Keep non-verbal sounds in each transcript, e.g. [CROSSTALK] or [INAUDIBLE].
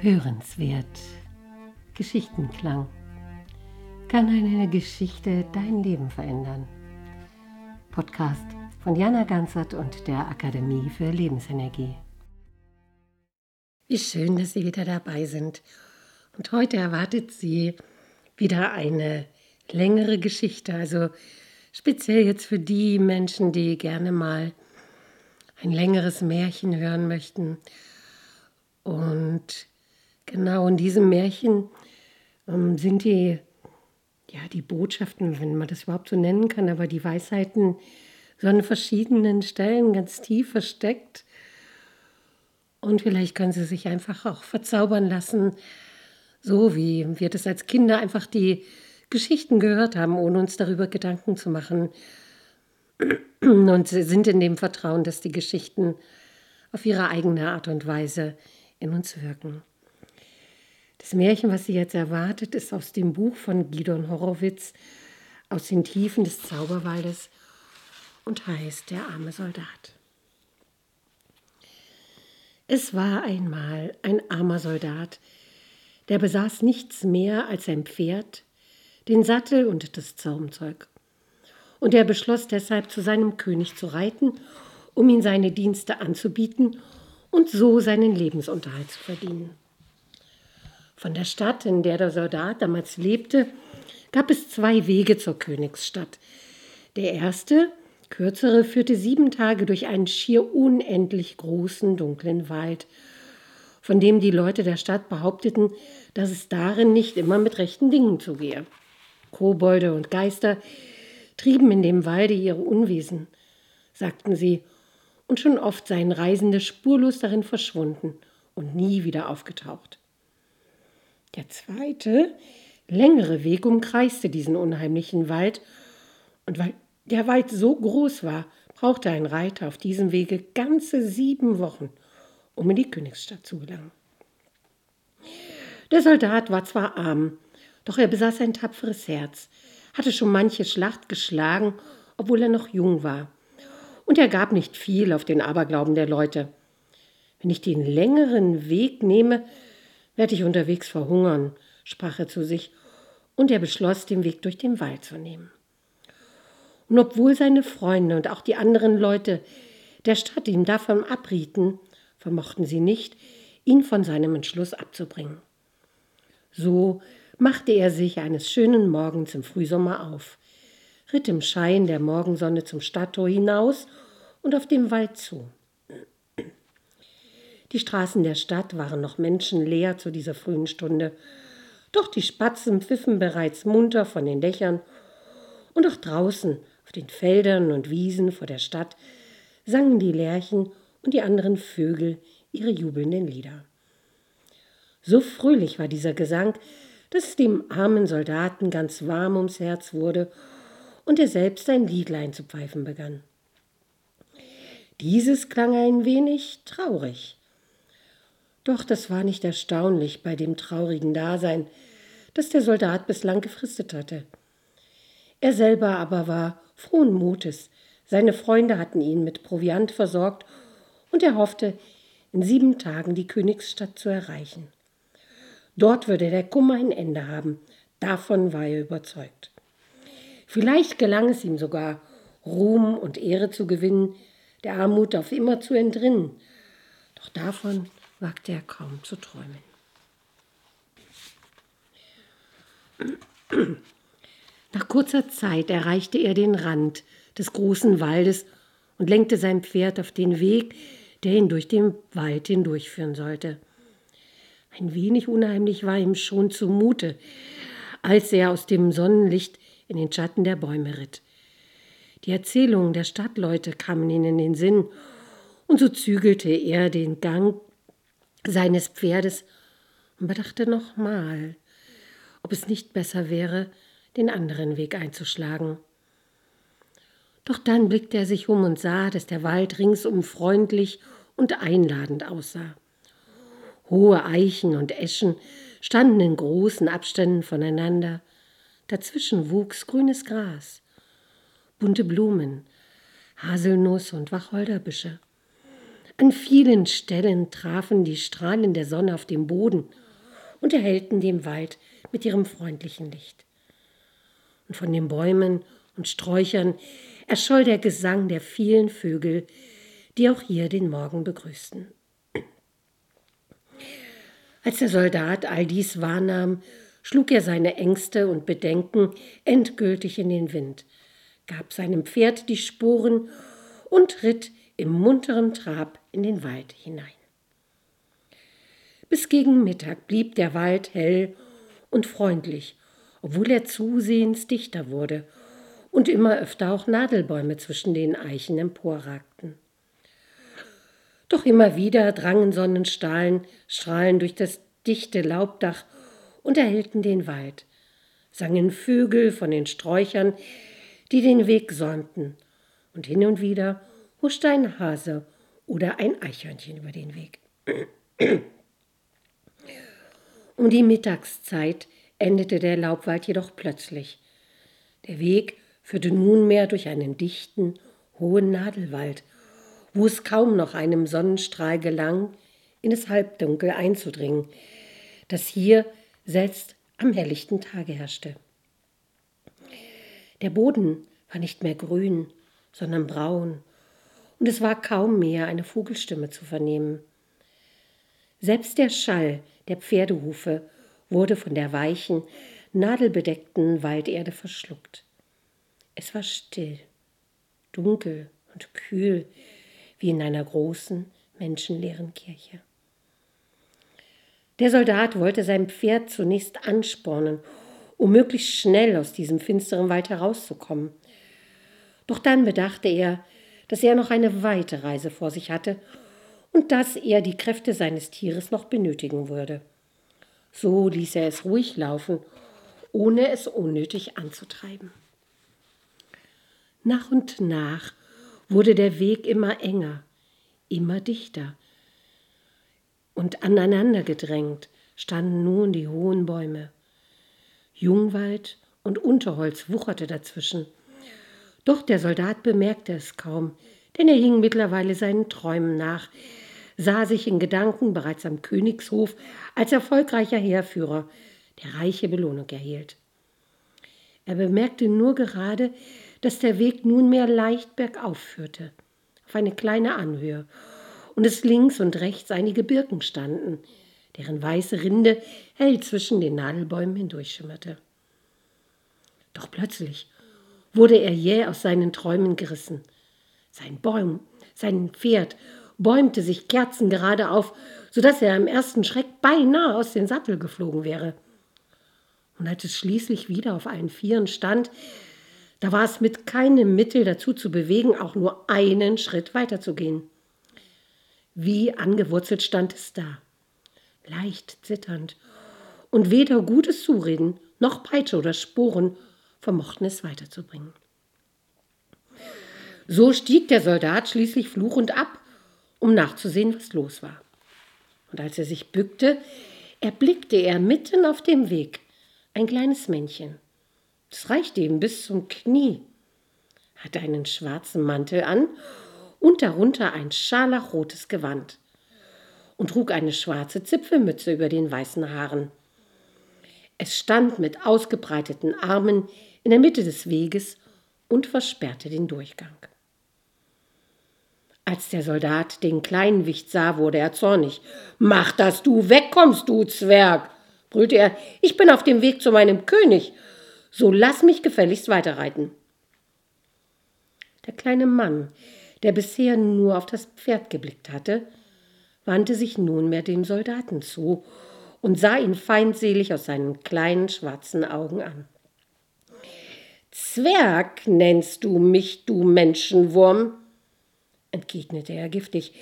Hörenswert. Geschichtenklang. Kann eine Geschichte dein Leben verändern? Podcast von Jana Ganzert und der Akademie für Lebensenergie. Wie schön, dass Sie wieder dabei sind. Und heute erwartet Sie wieder eine längere Geschichte, also speziell jetzt für die Menschen, die gerne mal ein längeres Märchen hören möchten. Und Genau, in diesem Märchen ähm, sind die, ja, die Botschaften, wenn man das überhaupt so nennen kann, aber die Weisheiten so an verschiedenen Stellen ganz tief versteckt. Und vielleicht können sie sich einfach auch verzaubern lassen, so wie wir das als Kinder einfach die Geschichten gehört haben, ohne uns darüber Gedanken zu machen. [CLEARS THROAT] Und sie sind in dem Vertrauen, dass die Geschichten auf ihre eigene Art und Weise in uns wirken. Das Märchen, was Sie jetzt erwartet, ist aus dem Buch von Gidon Horowitz aus den Tiefen des Zauberwaldes und heißt Der arme Soldat. Es war einmal ein armer Soldat, der besaß nichts mehr als ein Pferd, den Sattel und das Zaumzeug. Und er beschloss deshalb, zu seinem König zu reiten, um ihm seine Dienste anzubieten und so seinen Lebensunterhalt zu verdienen. Von der Stadt, in der der Soldat damals lebte, gab es zwei Wege zur Königsstadt. Der erste, kürzere, führte sieben Tage durch einen schier unendlich großen, dunklen Wald, von dem die Leute der Stadt behaupteten, dass es darin nicht immer mit rechten Dingen zugehe. Kobolde und Geister trieben in dem Walde ihre Unwesen, sagten sie, und schon oft seien Reisende spurlos darin verschwunden und nie wieder aufgetaucht. Der zweite, längere Weg umkreiste diesen unheimlichen Wald, und weil der Wald so groß war, brauchte ein Reiter auf diesem Wege ganze sieben Wochen, um in die Königsstadt zu gelangen. Der Soldat war zwar arm, doch er besaß ein tapferes Herz, hatte schon manche Schlacht geschlagen, obwohl er noch jung war. Und er gab nicht viel auf den Aberglauben der Leute. Wenn ich den längeren Weg nehme, werde ich unterwegs verhungern, sprach er zu sich, und er beschloss, den Weg durch den Wald zu nehmen. Und obwohl seine Freunde und auch die anderen Leute der Stadt ihm davon abrieten, vermochten sie nicht, ihn von seinem Entschluss abzubringen. So machte er sich eines schönen Morgens im Frühsommer auf, ritt im Schein der Morgensonne zum Stadttor hinaus und auf dem Wald zu. Die Straßen der Stadt waren noch menschenleer zu dieser frühen Stunde, doch die Spatzen pfiffen bereits munter von den Dächern, und auch draußen auf den Feldern und Wiesen vor der Stadt sangen die Lerchen und die anderen Vögel ihre jubelnden Lieder. So fröhlich war dieser Gesang, dass es dem armen Soldaten ganz warm ums Herz wurde und er selbst ein Liedlein zu pfeifen begann. Dieses klang ein wenig traurig, doch das war nicht erstaunlich bei dem traurigen Dasein, das der Soldat bislang gefristet hatte. Er selber aber war frohen Mutes, seine Freunde hatten ihn mit Proviant versorgt, und er hoffte, in sieben Tagen die Königsstadt zu erreichen. Dort würde der Kummer ein Ende haben, davon war er überzeugt. Vielleicht gelang es ihm sogar, Ruhm und Ehre zu gewinnen, der Armut auf immer zu entrinnen. Doch davon wagte er kaum zu träumen. Nach kurzer Zeit erreichte er den Rand des großen Waldes und lenkte sein Pferd auf den Weg, der ihn durch den Wald hindurchführen sollte. Ein wenig unheimlich war ihm schon zumute, als er aus dem Sonnenlicht in den Schatten der Bäume ritt. Die Erzählungen der Stadtleute kamen ihm in den Sinn, und so zügelte er den Gang seines Pferdes und bedachte nochmal, ob es nicht besser wäre, den anderen Weg einzuschlagen. Doch dann blickte er sich um und sah, dass der Wald ringsum freundlich und einladend aussah. Hohe Eichen und Eschen standen in großen Abständen voneinander, dazwischen wuchs grünes Gras, bunte Blumen, Haselnuss und Wacholderbüsche. An vielen Stellen trafen die Strahlen der Sonne auf den Boden und erhellten den Wald mit ihrem freundlichen Licht. Und von den Bäumen und Sträuchern erscholl der Gesang der vielen Vögel, die auch hier den Morgen begrüßten. Als der Soldat all dies wahrnahm, schlug er seine Ängste und Bedenken endgültig in den Wind, gab seinem Pferd die Sporen und ritt im munteren Trab in den Wald hinein. Bis gegen Mittag blieb der Wald hell und freundlich, obwohl er zusehends dichter wurde und immer öfter auch Nadelbäume zwischen den Eichen emporragten. Doch immer wieder drangen Sonnenstrahlen Strahlen durch das dichte Laubdach und erhellten den Wald, sangen Vögel von den Sträuchern, die den Weg säumten, und hin und wieder huschte ein Hase oder ein Eichhörnchen über den Weg. Um die Mittagszeit endete der Laubwald jedoch plötzlich. Der Weg führte nunmehr durch einen dichten, hohen Nadelwald, wo es kaum noch einem Sonnenstrahl gelang, in das Halbdunkel einzudringen, das hier selbst am helllichten Tage herrschte. Der Boden war nicht mehr grün, sondern braun, und es war kaum mehr eine Vogelstimme zu vernehmen. Selbst der Schall der Pferdehufe wurde von der weichen, nadelbedeckten Walderde verschluckt. Es war still, dunkel und kühl, wie in einer großen, menschenleeren Kirche. Der Soldat wollte sein Pferd zunächst anspornen, um möglichst schnell aus diesem finsteren Wald herauszukommen. Doch dann bedachte er, dass er noch eine weite Reise vor sich hatte und dass er die Kräfte seines Tieres noch benötigen würde. So ließ er es ruhig laufen, ohne es unnötig anzutreiben. Nach und nach wurde der Weg immer enger, immer dichter, und aneinander gedrängt standen nun die hohen Bäume. Jungwald und Unterholz wucherte dazwischen. Doch der Soldat bemerkte es kaum, denn er hing mittlerweile seinen Träumen nach, sah sich in Gedanken bereits am Königshof als erfolgreicher Heerführer, der reiche Belohnung erhielt. Er bemerkte nur gerade, dass der Weg nunmehr leicht bergauf führte, auf eine kleine Anhöhe, und es links und rechts einige Birken standen, deren weiße Rinde hell zwischen den Nadelbäumen hindurchschimmerte. Doch plötzlich wurde er jäh aus seinen Träumen gerissen. Sein Baum, sein Pferd bäumte sich kerzengerade auf, so dass er im ersten Schreck beinahe aus dem Sattel geflogen wäre. Und als es schließlich wieder auf allen Vieren stand, da war es mit keinem Mittel dazu zu bewegen, auch nur einen Schritt weiterzugehen. Wie angewurzelt stand es da, leicht zitternd, und weder gutes Zureden noch Peitsche oder Sporen vermochten es weiterzubringen. So stieg der Soldat schließlich fluchend ab, um nachzusehen, was los war. Und als er sich bückte, erblickte er mitten auf dem Weg ein kleines Männchen. Es reichte ihm bis zum Knie, hatte einen schwarzen Mantel an und darunter ein scharlachrotes Gewand und trug eine schwarze Zipfelmütze über den weißen Haaren. Es stand mit ausgebreiteten Armen in der Mitte des Weges und versperrte den Durchgang. Als der Soldat den kleinen Wicht sah, wurde er zornig. Mach, dass du wegkommst, du Zwerg, brüllte er. Ich bin auf dem Weg zu meinem König. So lass mich gefälligst weiterreiten. Der kleine Mann der bisher nur auf das Pferd geblickt hatte, wandte sich nunmehr dem Soldaten zu und sah ihn feindselig aus seinen kleinen schwarzen Augen an. Zwerg nennst du mich, du Menschenwurm, entgegnete er giftig.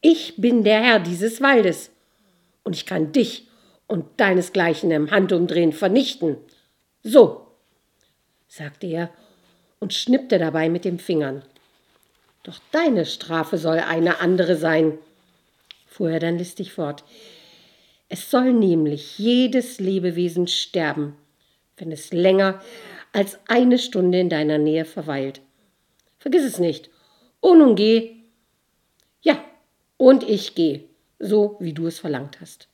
Ich bin der Herr dieses Waldes, und ich kann dich und deinesgleichen im Handumdrehen vernichten. So, sagte er und schnippte dabei mit den Fingern. Doch deine Strafe soll eine andere sein, fuhr er dann listig fort. Es soll nämlich jedes Lebewesen sterben, wenn es länger als eine Stunde in deiner Nähe verweilt. Vergiss es nicht. Oh, nun geh. Ja, Und ich gehe, so wie du es verlangt hast.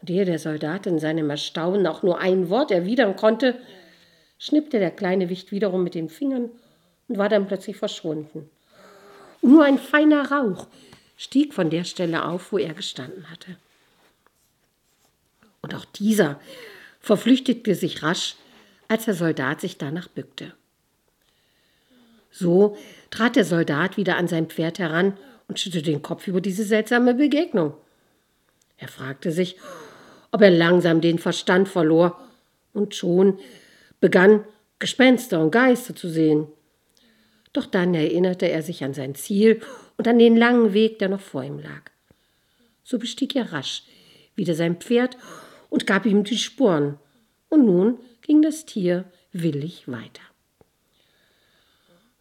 Und ehe der Soldat in seinem Erstaunen auch nur ein Wort erwidern konnte, schnippte der kleine Wicht wiederum mit den Fingern und war dann plötzlich verschwunden. Und nur ein feiner Rauch stieg von der Stelle auf, wo er gestanden hatte. Und auch dieser verflüchtigte sich rasch, als der Soldat sich danach bückte. So trat der Soldat wieder an sein Pferd heran und schüttelte den Kopf über diese seltsame Begegnung. Er fragte sich, ob er langsam den Verstand verlor, und schon begann Gespenster und Geister zu sehen. Doch dann erinnerte er sich an sein Ziel und an den langen Weg, der noch vor ihm lag. So bestieg er rasch wieder sein Pferd und gab ihm die Sporen, und nun ging das Tier willig weiter.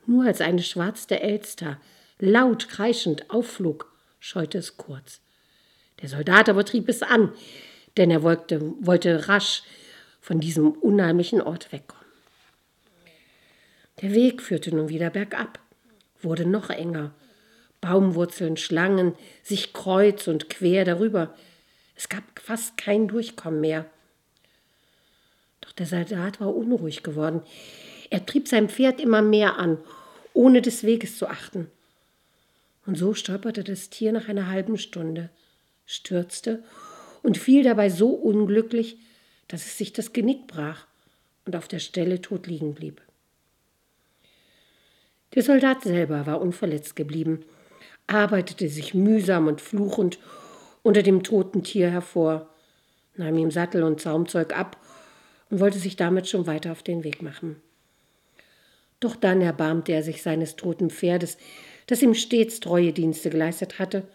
Nur als eine schwarze Elster laut kreischend aufflog, scheute es kurz. Der Soldat aber trieb es an, denn er wollte, wollte rasch von diesem unheimlichen Ort wegkommen. Der Weg führte nun wieder bergab, wurde noch enger. Baumwurzeln schlangen sich kreuz und quer darüber. Es gab fast kein Durchkommen mehr. Der Soldat war unruhig geworden. Er trieb sein Pferd immer mehr an, ohne des Weges zu achten. Und so stolperte das Tier nach einer halben Stunde, stürzte und fiel dabei so unglücklich, dass es sich das Genick brach und auf der Stelle tot liegen blieb. Der Soldat selber war unverletzt geblieben, arbeitete sich mühsam und fluchend unter dem toten Tier hervor, nahm ihm Sattel und Zaumzeug ab und wollte sich damit schon weiter auf den Weg machen. Doch dann erbarmte er sich seines toten Pferdes, das ihm stets treue Dienste geleistet hatte,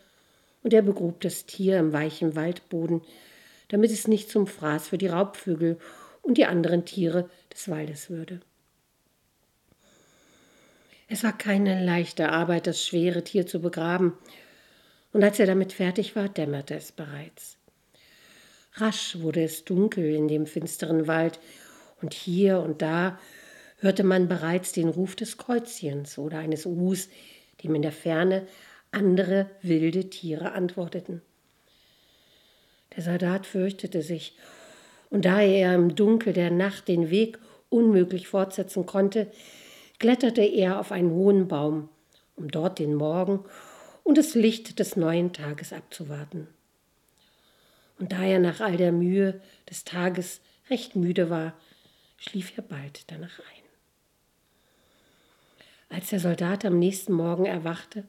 und er begrub das Tier im weichen Waldboden, damit es nicht zum Fraß für die Raubvögel und die anderen Tiere des Waldes würde. Es war keine leichte Arbeit, das schwere Tier zu begraben, und als er damit fertig war, dämmerte es bereits. Rasch wurde es dunkel in dem finsteren Wald, und hier und da hörte man bereits den Ruf des Kreuzchens oder eines Uhs, dem in der Ferne andere wilde Tiere antworteten. Der Soldat fürchtete sich, und da er im Dunkel der Nacht den Weg unmöglich fortsetzen konnte, kletterte er auf einen hohen Baum, um dort den Morgen und das Licht des neuen Tages abzuwarten. Und da er nach all der Mühe des Tages recht müde war, schlief er bald danach ein. Als der Soldat am nächsten Morgen erwachte,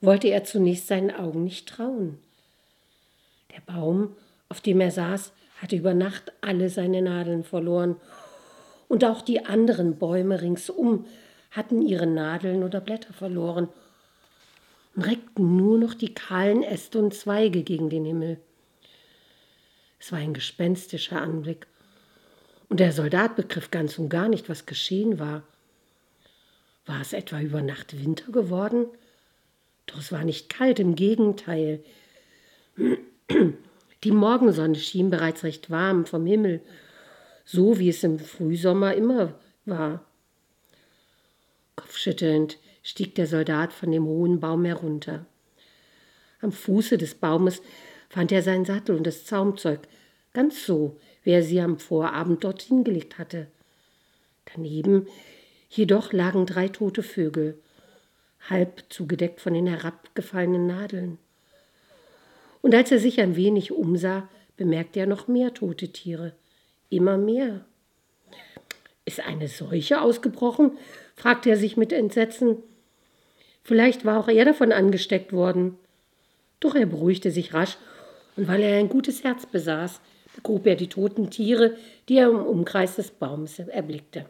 wollte er zunächst seinen Augen nicht trauen. Der Baum, auf dem er saß, hatte über Nacht alle seine Nadeln verloren, und auch die anderen Bäume ringsum hatten ihre Nadeln oder Blätter verloren und reckten nur noch die kahlen Äste und Zweige gegen den Himmel. Es war ein gespenstischer Anblick, und der Soldat begriff ganz und gar nicht, was geschehen war. War es etwa über Nacht Winter geworden? Doch es war nicht kalt, im Gegenteil. Die Morgensonne schien bereits recht warm vom Himmel, so wie es im Frühsommer immer war. Kopfschüttelnd stieg der Soldat von dem hohen Baum herunter. Am Fuße des Baumes fand er seinen Sattel und das Zaumzeug, ganz so, wie er sie am Vorabend dorthin gelegt hatte. Daneben jedoch lagen drei tote Vögel, halb zugedeckt von den herabgefallenen Nadeln. Und als er sich ein wenig umsah, bemerkte er noch mehr tote Tiere, immer mehr. Ist eine Seuche ausgebrochen? fragte er sich mit Entsetzen. Vielleicht war auch er davon angesteckt worden. Doch er beruhigte sich rasch, und weil er ein gutes Herz besaß, begrub er die toten Tiere, die er im Umkreis des Baums erblickte.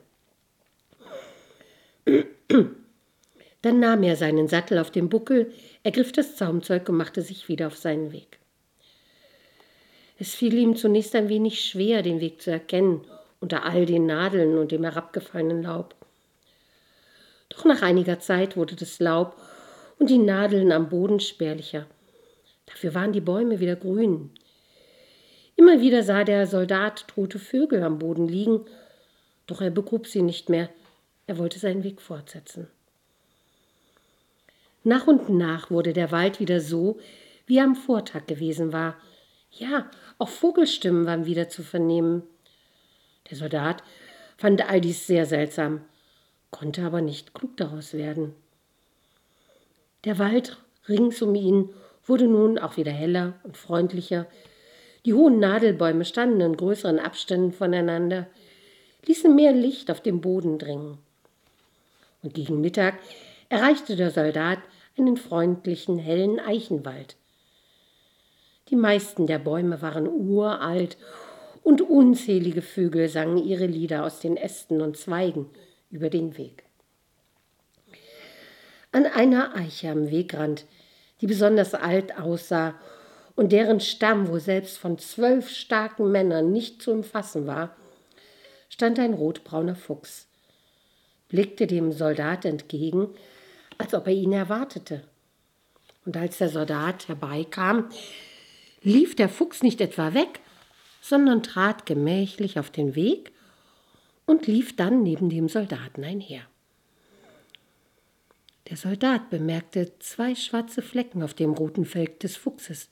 [CLEARS THROAT] Dann nahm er seinen Sattel auf den Buckel, ergriff das Zaumzeug und machte sich wieder auf seinen Weg. Es fiel ihm zunächst ein wenig schwer, den Weg zu erkennen, unter all den Nadeln und dem herabgefallenen Laub. Doch nach einiger Zeit wurde das Laub und die Nadeln am Boden spärlicher. Dafür waren die Bäume wieder grün. Immer wieder sah der Soldat tote Vögel am Boden liegen, doch er begrub sie nicht mehr, er wollte seinen Weg fortsetzen. Nach und nach wurde der Wald wieder so, wie er am Vortag gewesen war. Ja, auch Vogelstimmen waren wieder zu vernehmen. Der Soldat fand all dies sehr seltsam, konnte aber nicht klug daraus werden. Der Wald rings um ihn wurde nun auch wieder heller und freundlicher. Die hohen Nadelbäume standen in größeren Abständen voneinander, ließen mehr Licht auf den Boden dringen. Und gegen Mittag erreichte der Soldat einen freundlichen, hellen Eichenwald. Die meisten der Bäume waren uralt und unzählige Vögel sangen ihre Lieder aus den Ästen und Zweigen über den Weg. An einer Eiche am Wegrand, die besonders alt aussah und deren Stamm wohl selbst von zwölf starken Männern nicht zu umfassen war, stand ein rotbrauner Fuchs, blickte dem Soldat entgegen, als ob er ihn erwartete. Und als der Soldat herbeikam, lief der Fuchs nicht etwa weg, sondern trat gemächlich auf den Weg und lief dann neben dem Soldaten einher. Der Soldat bemerkte zwei schwarze Flecken auf dem roten Fell des Fuchses,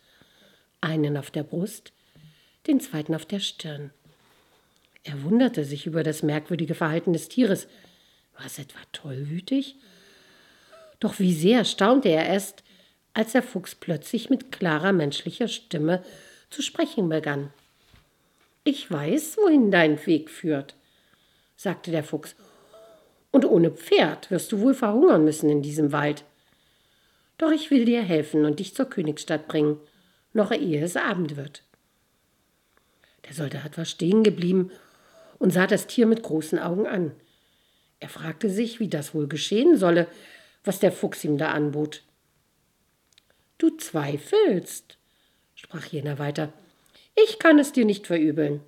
einen auf der Brust, den zweiten auf der Stirn. Er wunderte sich über das merkwürdige Verhalten des Tieres. War es etwa tollwütig? Doch wie sehr staunte er erst, als der Fuchs plötzlich mit klarer menschlicher Stimme zu sprechen begann. Ich weiß, wohin dein Weg führt, sagte der Fuchs, und ohne Pferd wirst du wohl verhungern müssen in diesem Wald. Doch ich will dir helfen und dich zur Königsstadt bringen, noch ehe es Abend wird. Der Soldat war stehen geblieben und sah das Tier mit großen Augen an. Er fragte sich, wie das wohl geschehen solle, was der Fuchs ihm da anbot. Du zweifelst, sprach jener weiter. Ich kann es dir nicht verübeln.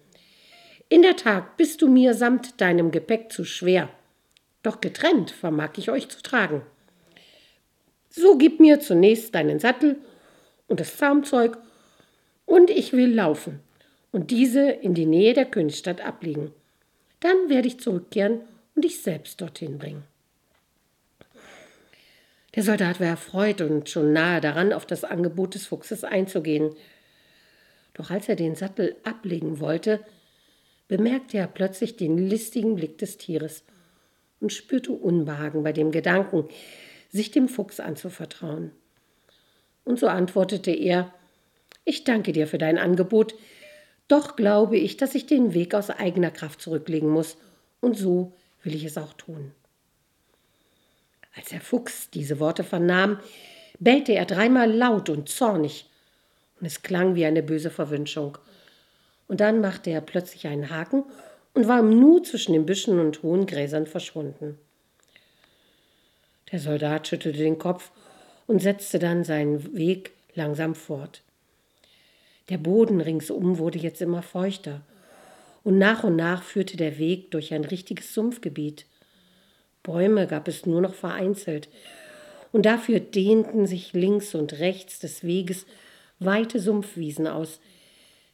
In der Tat bist du mir samt deinem Gepäck zu schwer, doch getrennt vermag ich euch zu tragen. So gib mir zunächst deinen Sattel und das Zaumzeug, und ich will laufen und diese in die Nähe der Königsstadt ablegen. Dann werde ich zurückkehren und dich selbst dorthin bringen. Der Soldat war erfreut und schon nahe daran, auf das Angebot des Fuchses einzugehen. Doch als er den Sattel ablegen wollte, bemerkte er plötzlich den listigen Blick des Tieres und spürte Unbehagen bei dem Gedanken, sich dem Fuchs anzuvertrauen. Und so antwortete er Ich danke dir für dein Angebot, doch glaube ich, dass ich den Weg aus eigener Kraft zurücklegen muss, und so will ich es auch tun. Als der Fuchs diese Worte vernahm, bellte er dreimal laut und zornig, und es klang wie eine böse Verwünschung. Und dann machte er plötzlich einen Haken und war im Nu zwischen den Büschen und hohen Gräsern verschwunden. Der Soldat schüttelte den Kopf und setzte dann seinen Weg langsam fort. Der Boden ringsum wurde jetzt immer feuchter, und nach und nach führte der Weg durch ein richtiges Sumpfgebiet. Bäume gab es nur noch vereinzelt, und dafür dehnten sich links und rechts des Weges weite Sumpfwiesen aus,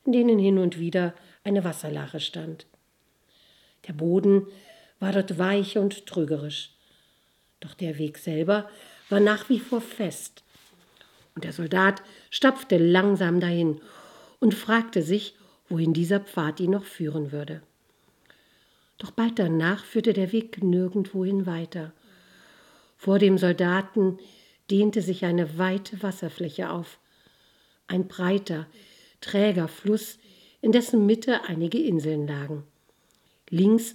in denen hin und wieder eine Wasserlache stand. Der Boden war dort weich und trügerisch, doch der Weg selber war nach wie vor fest. Und der Soldat stapfte langsam dahin und fragte sich, wohin dieser Pfad ihn noch führen würde. Doch bald danach führte der Weg nirgendwohin weiter. Vor dem Soldaten dehnte sich eine weite Wasserfläche auf, ein breiter, träger Fluss, in dessen Mitte einige Inseln lagen. Links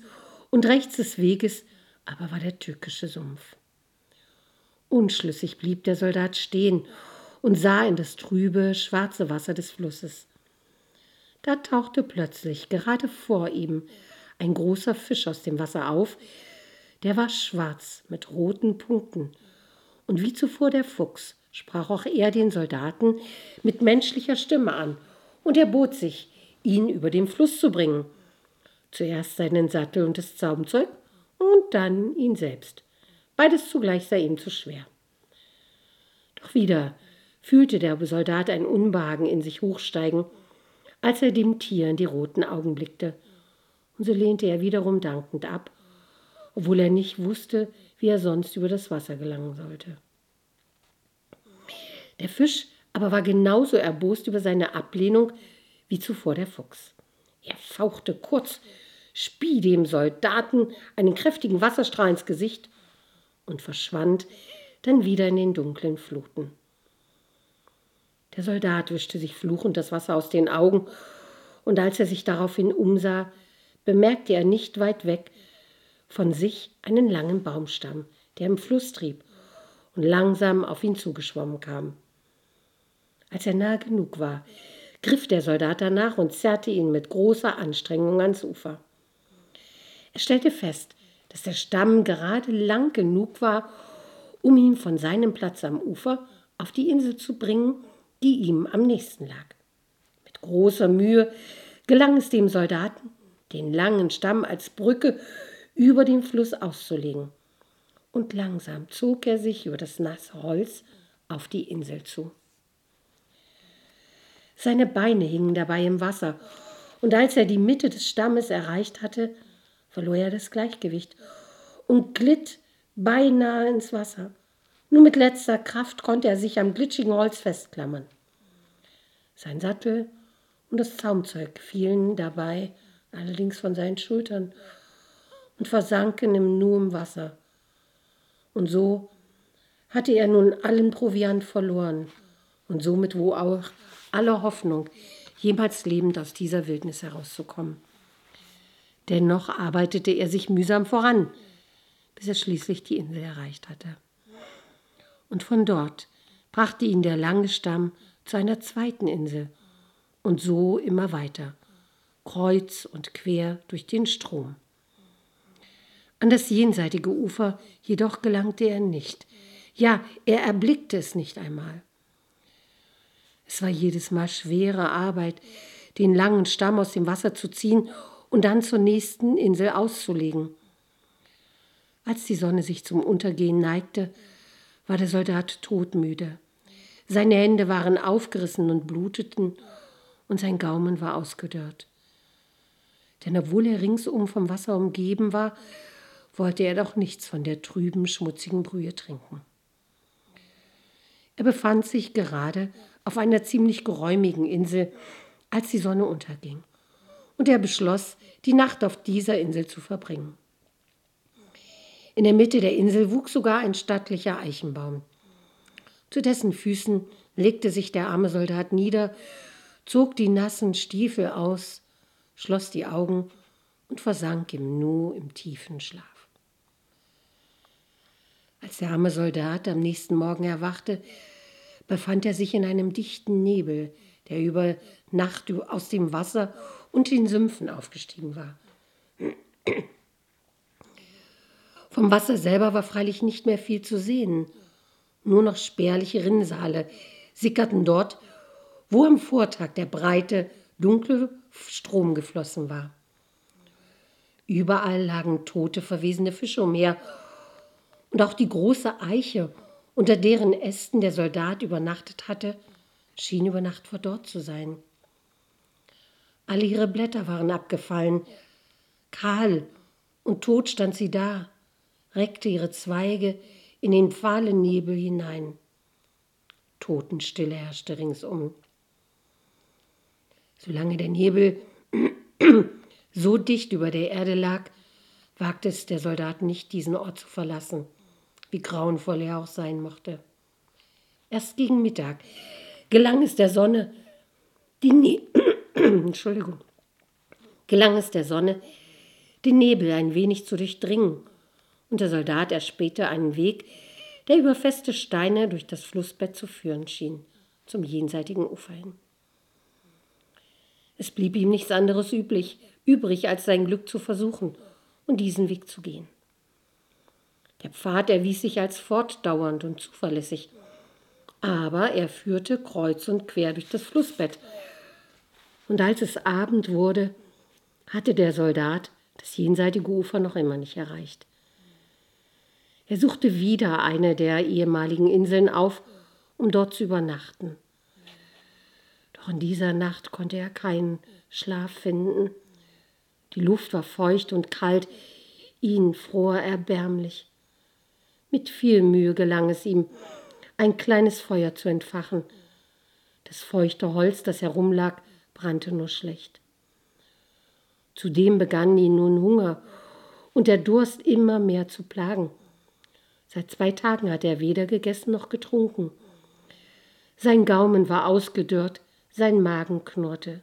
und rechts des Weges aber war der türkische Sumpf. Unschlüssig blieb der Soldat stehen und sah in das trübe, schwarze Wasser des Flusses. Da tauchte plötzlich gerade vor ihm ein großer Fisch aus dem Wasser auf, der war schwarz mit roten Punkten, und wie zuvor der Fuchs sprach auch er den Soldaten mit menschlicher Stimme an, und er bot sich, ihn über den Fluss zu bringen. Zuerst seinen Sattel und das Zaumzeug und dann ihn selbst. Beides zugleich sei ihm zu schwer. Doch wieder fühlte der Soldat ein Unbehagen in sich hochsteigen, als er dem Tier in die roten Augen blickte und so lehnte er wiederum dankend ab, obwohl er nicht wusste, wie er sonst über das Wasser gelangen sollte. Der Fisch aber war genauso erbost über seine Ablehnung wie zuvor der Fuchs. Er fauchte kurz, spie dem Soldaten einen kräftigen Wasserstrahl ins Gesicht und verschwand dann wieder in den dunklen Fluten. Der Soldat wischte sich fluchend das Wasser aus den Augen, und als er sich daraufhin umsah, bemerkte er nicht weit weg von sich einen langen Baumstamm, der im Fluss trieb und langsam auf ihn zugeschwommen kam. Als er nahe genug war, griff der Soldat danach und zerrte ihn mit großer Anstrengung ans Ufer. Er stellte fest, dass der Stamm gerade lang genug war, um ihn von seinem Platz am Ufer auf die Insel zu bringen, die ihm am nächsten lag. Mit großer Mühe gelang es dem Soldaten, den langen Stamm als Brücke über den Fluss auszulegen. Und langsam zog er sich über das nasse Holz auf die Insel zu. Seine Beine hingen dabei im Wasser, und als er die Mitte des Stammes erreicht hatte, verlor er das Gleichgewicht und glitt beinahe ins Wasser. Nur mit letzter Kraft konnte er sich am glitschigen Holz festklammern. Sein Sattel und das Zaumzeug fielen dabei allerdings von seinen Schultern und versanken im Nu im Wasser. Und so hatte er nun allen Proviant verloren und somit wo auch aller Hoffnung, jemals lebend aus dieser Wildnis herauszukommen. Dennoch arbeitete er sich mühsam voran, bis er schließlich die Insel erreicht hatte. Und von dort brachte ihn der lange Stamm zu einer zweiten Insel und so immer weiter, kreuz und quer durch den Strom. An das jenseitige Ufer jedoch gelangte er nicht. Ja, er erblickte es nicht einmal. Es war jedes Mal schwere Arbeit, den langen Stamm aus dem Wasser zu ziehen und dann zur nächsten Insel auszulegen. Als die Sonne sich zum Untergehen neigte, war der Soldat todmüde. Seine Hände waren aufgerissen und bluteten, und sein Gaumen war ausgedörrt. Denn obwohl er ringsum vom Wasser umgeben war, wollte er doch nichts von der trüben, schmutzigen Brühe trinken. Er befand sich gerade auf einer ziemlich geräumigen Insel, als die Sonne unterging. Und er beschloss, die Nacht auf dieser Insel zu verbringen. In der Mitte der Insel wuchs sogar ein stattlicher Eichenbaum. Zu dessen Füßen legte sich der arme Soldat nieder, zog die nassen Stiefel aus, schloss die Augen und versank im Nu im tiefen Schlaf. Als der arme Soldat am nächsten Morgen erwachte, befand er sich in einem dichten Nebel, der über Nacht aus dem Wasser und den Sümpfen aufgestiegen war. Vom Wasser selber war freilich nicht mehr viel zu sehen. Nur noch spärliche Rinnsale sickerten dort, wo am Vortag der breite, dunkle Strom geflossen war. Überall lagen tote, verwesene Fische umher, und auch die große Eiche unter deren Ästen der Soldat übernachtet hatte, schien über Nacht verdorrt zu sein. Alle ihre Blätter waren abgefallen, kahl und tot stand sie da, reckte ihre Zweige in den fahlen Nebel hinein. Totenstille herrschte ringsum. Solange der Nebel [CLEARS THROAT] so dicht über der Erde lag, wagte es der Soldat nicht, diesen Ort zu verlassen wie grauenvoll er auch sein mochte. Erst gegen Mittag gelang es der Sonne, die ne [CLEARS THROAT] Entschuldigung, gelang es der Sonne, den Nebel ein wenig zu durchdringen, und der Soldat erspähte einen Weg, der über feste Steine durch das Flussbett zu führen schien, zum jenseitigen Ufer hin. Es blieb ihm nichts anderes üblich, übrig, als sein Glück zu versuchen und diesen Weg zu gehen. Der Pfad erwies sich als fortdauernd und zuverlässig, aber er führte kreuz und quer durch das Flussbett. Und als es Abend wurde, hatte der Soldat das jenseitige Ufer noch immer nicht erreicht. Er suchte wieder eine der ehemaligen Inseln auf, um dort zu übernachten. Doch in dieser Nacht konnte er keinen Schlaf finden. Die Luft war feucht und kalt, ihn fror erbärmlich. Mit viel Mühe gelang es ihm, ein kleines Feuer zu entfachen. Das feuchte Holz, das herumlag, brannte nur schlecht. Zudem begann ihn nun Hunger und der Durst immer mehr zu plagen. Seit zwei Tagen hatte er weder gegessen noch getrunken. Sein Gaumen war ausgedörrt, sein Magen knurrte.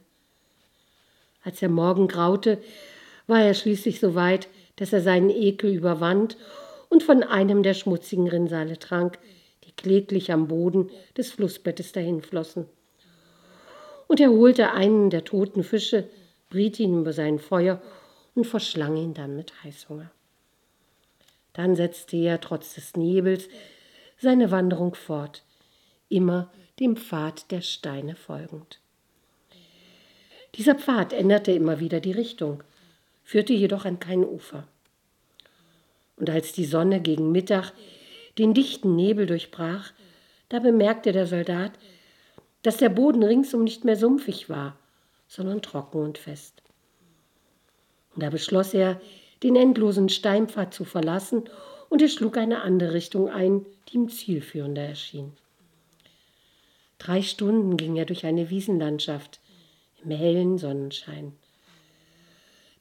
Als der Morgen graute, war er schließlich so weit, dass er seinen Ekel überwand und von einem der schmutzigen Rinnsale trank, die kläglich am Boden des Flussbettes dahinflossen. Und er holte einen der toten Fische, briet ihn über sein Feuer und verschlang ihn dann mit Heißhunger. Dann setzte er trotz des Nebels seine Wanderung fort, immer dem Pfad der Steine folgend. Dieser Pfad änderte immer wieder die Richtung, führte jedoch an kein Ufer. Und als die Sonne gegen Mittag den dichten Nebel durchbrach, da bemerkte der Soldat, dass der Boden ringsum nicht mehr sumpfig war, sondern trocken und fest. Und da beschloss er, den endlosen Steinpfad zu verlassen, und er schlug eine andere Richtung ein, die ihm zielführender erschien. Drei Stunden ging er durch eine Wiesenlandschaft im hellen Sonnenschein.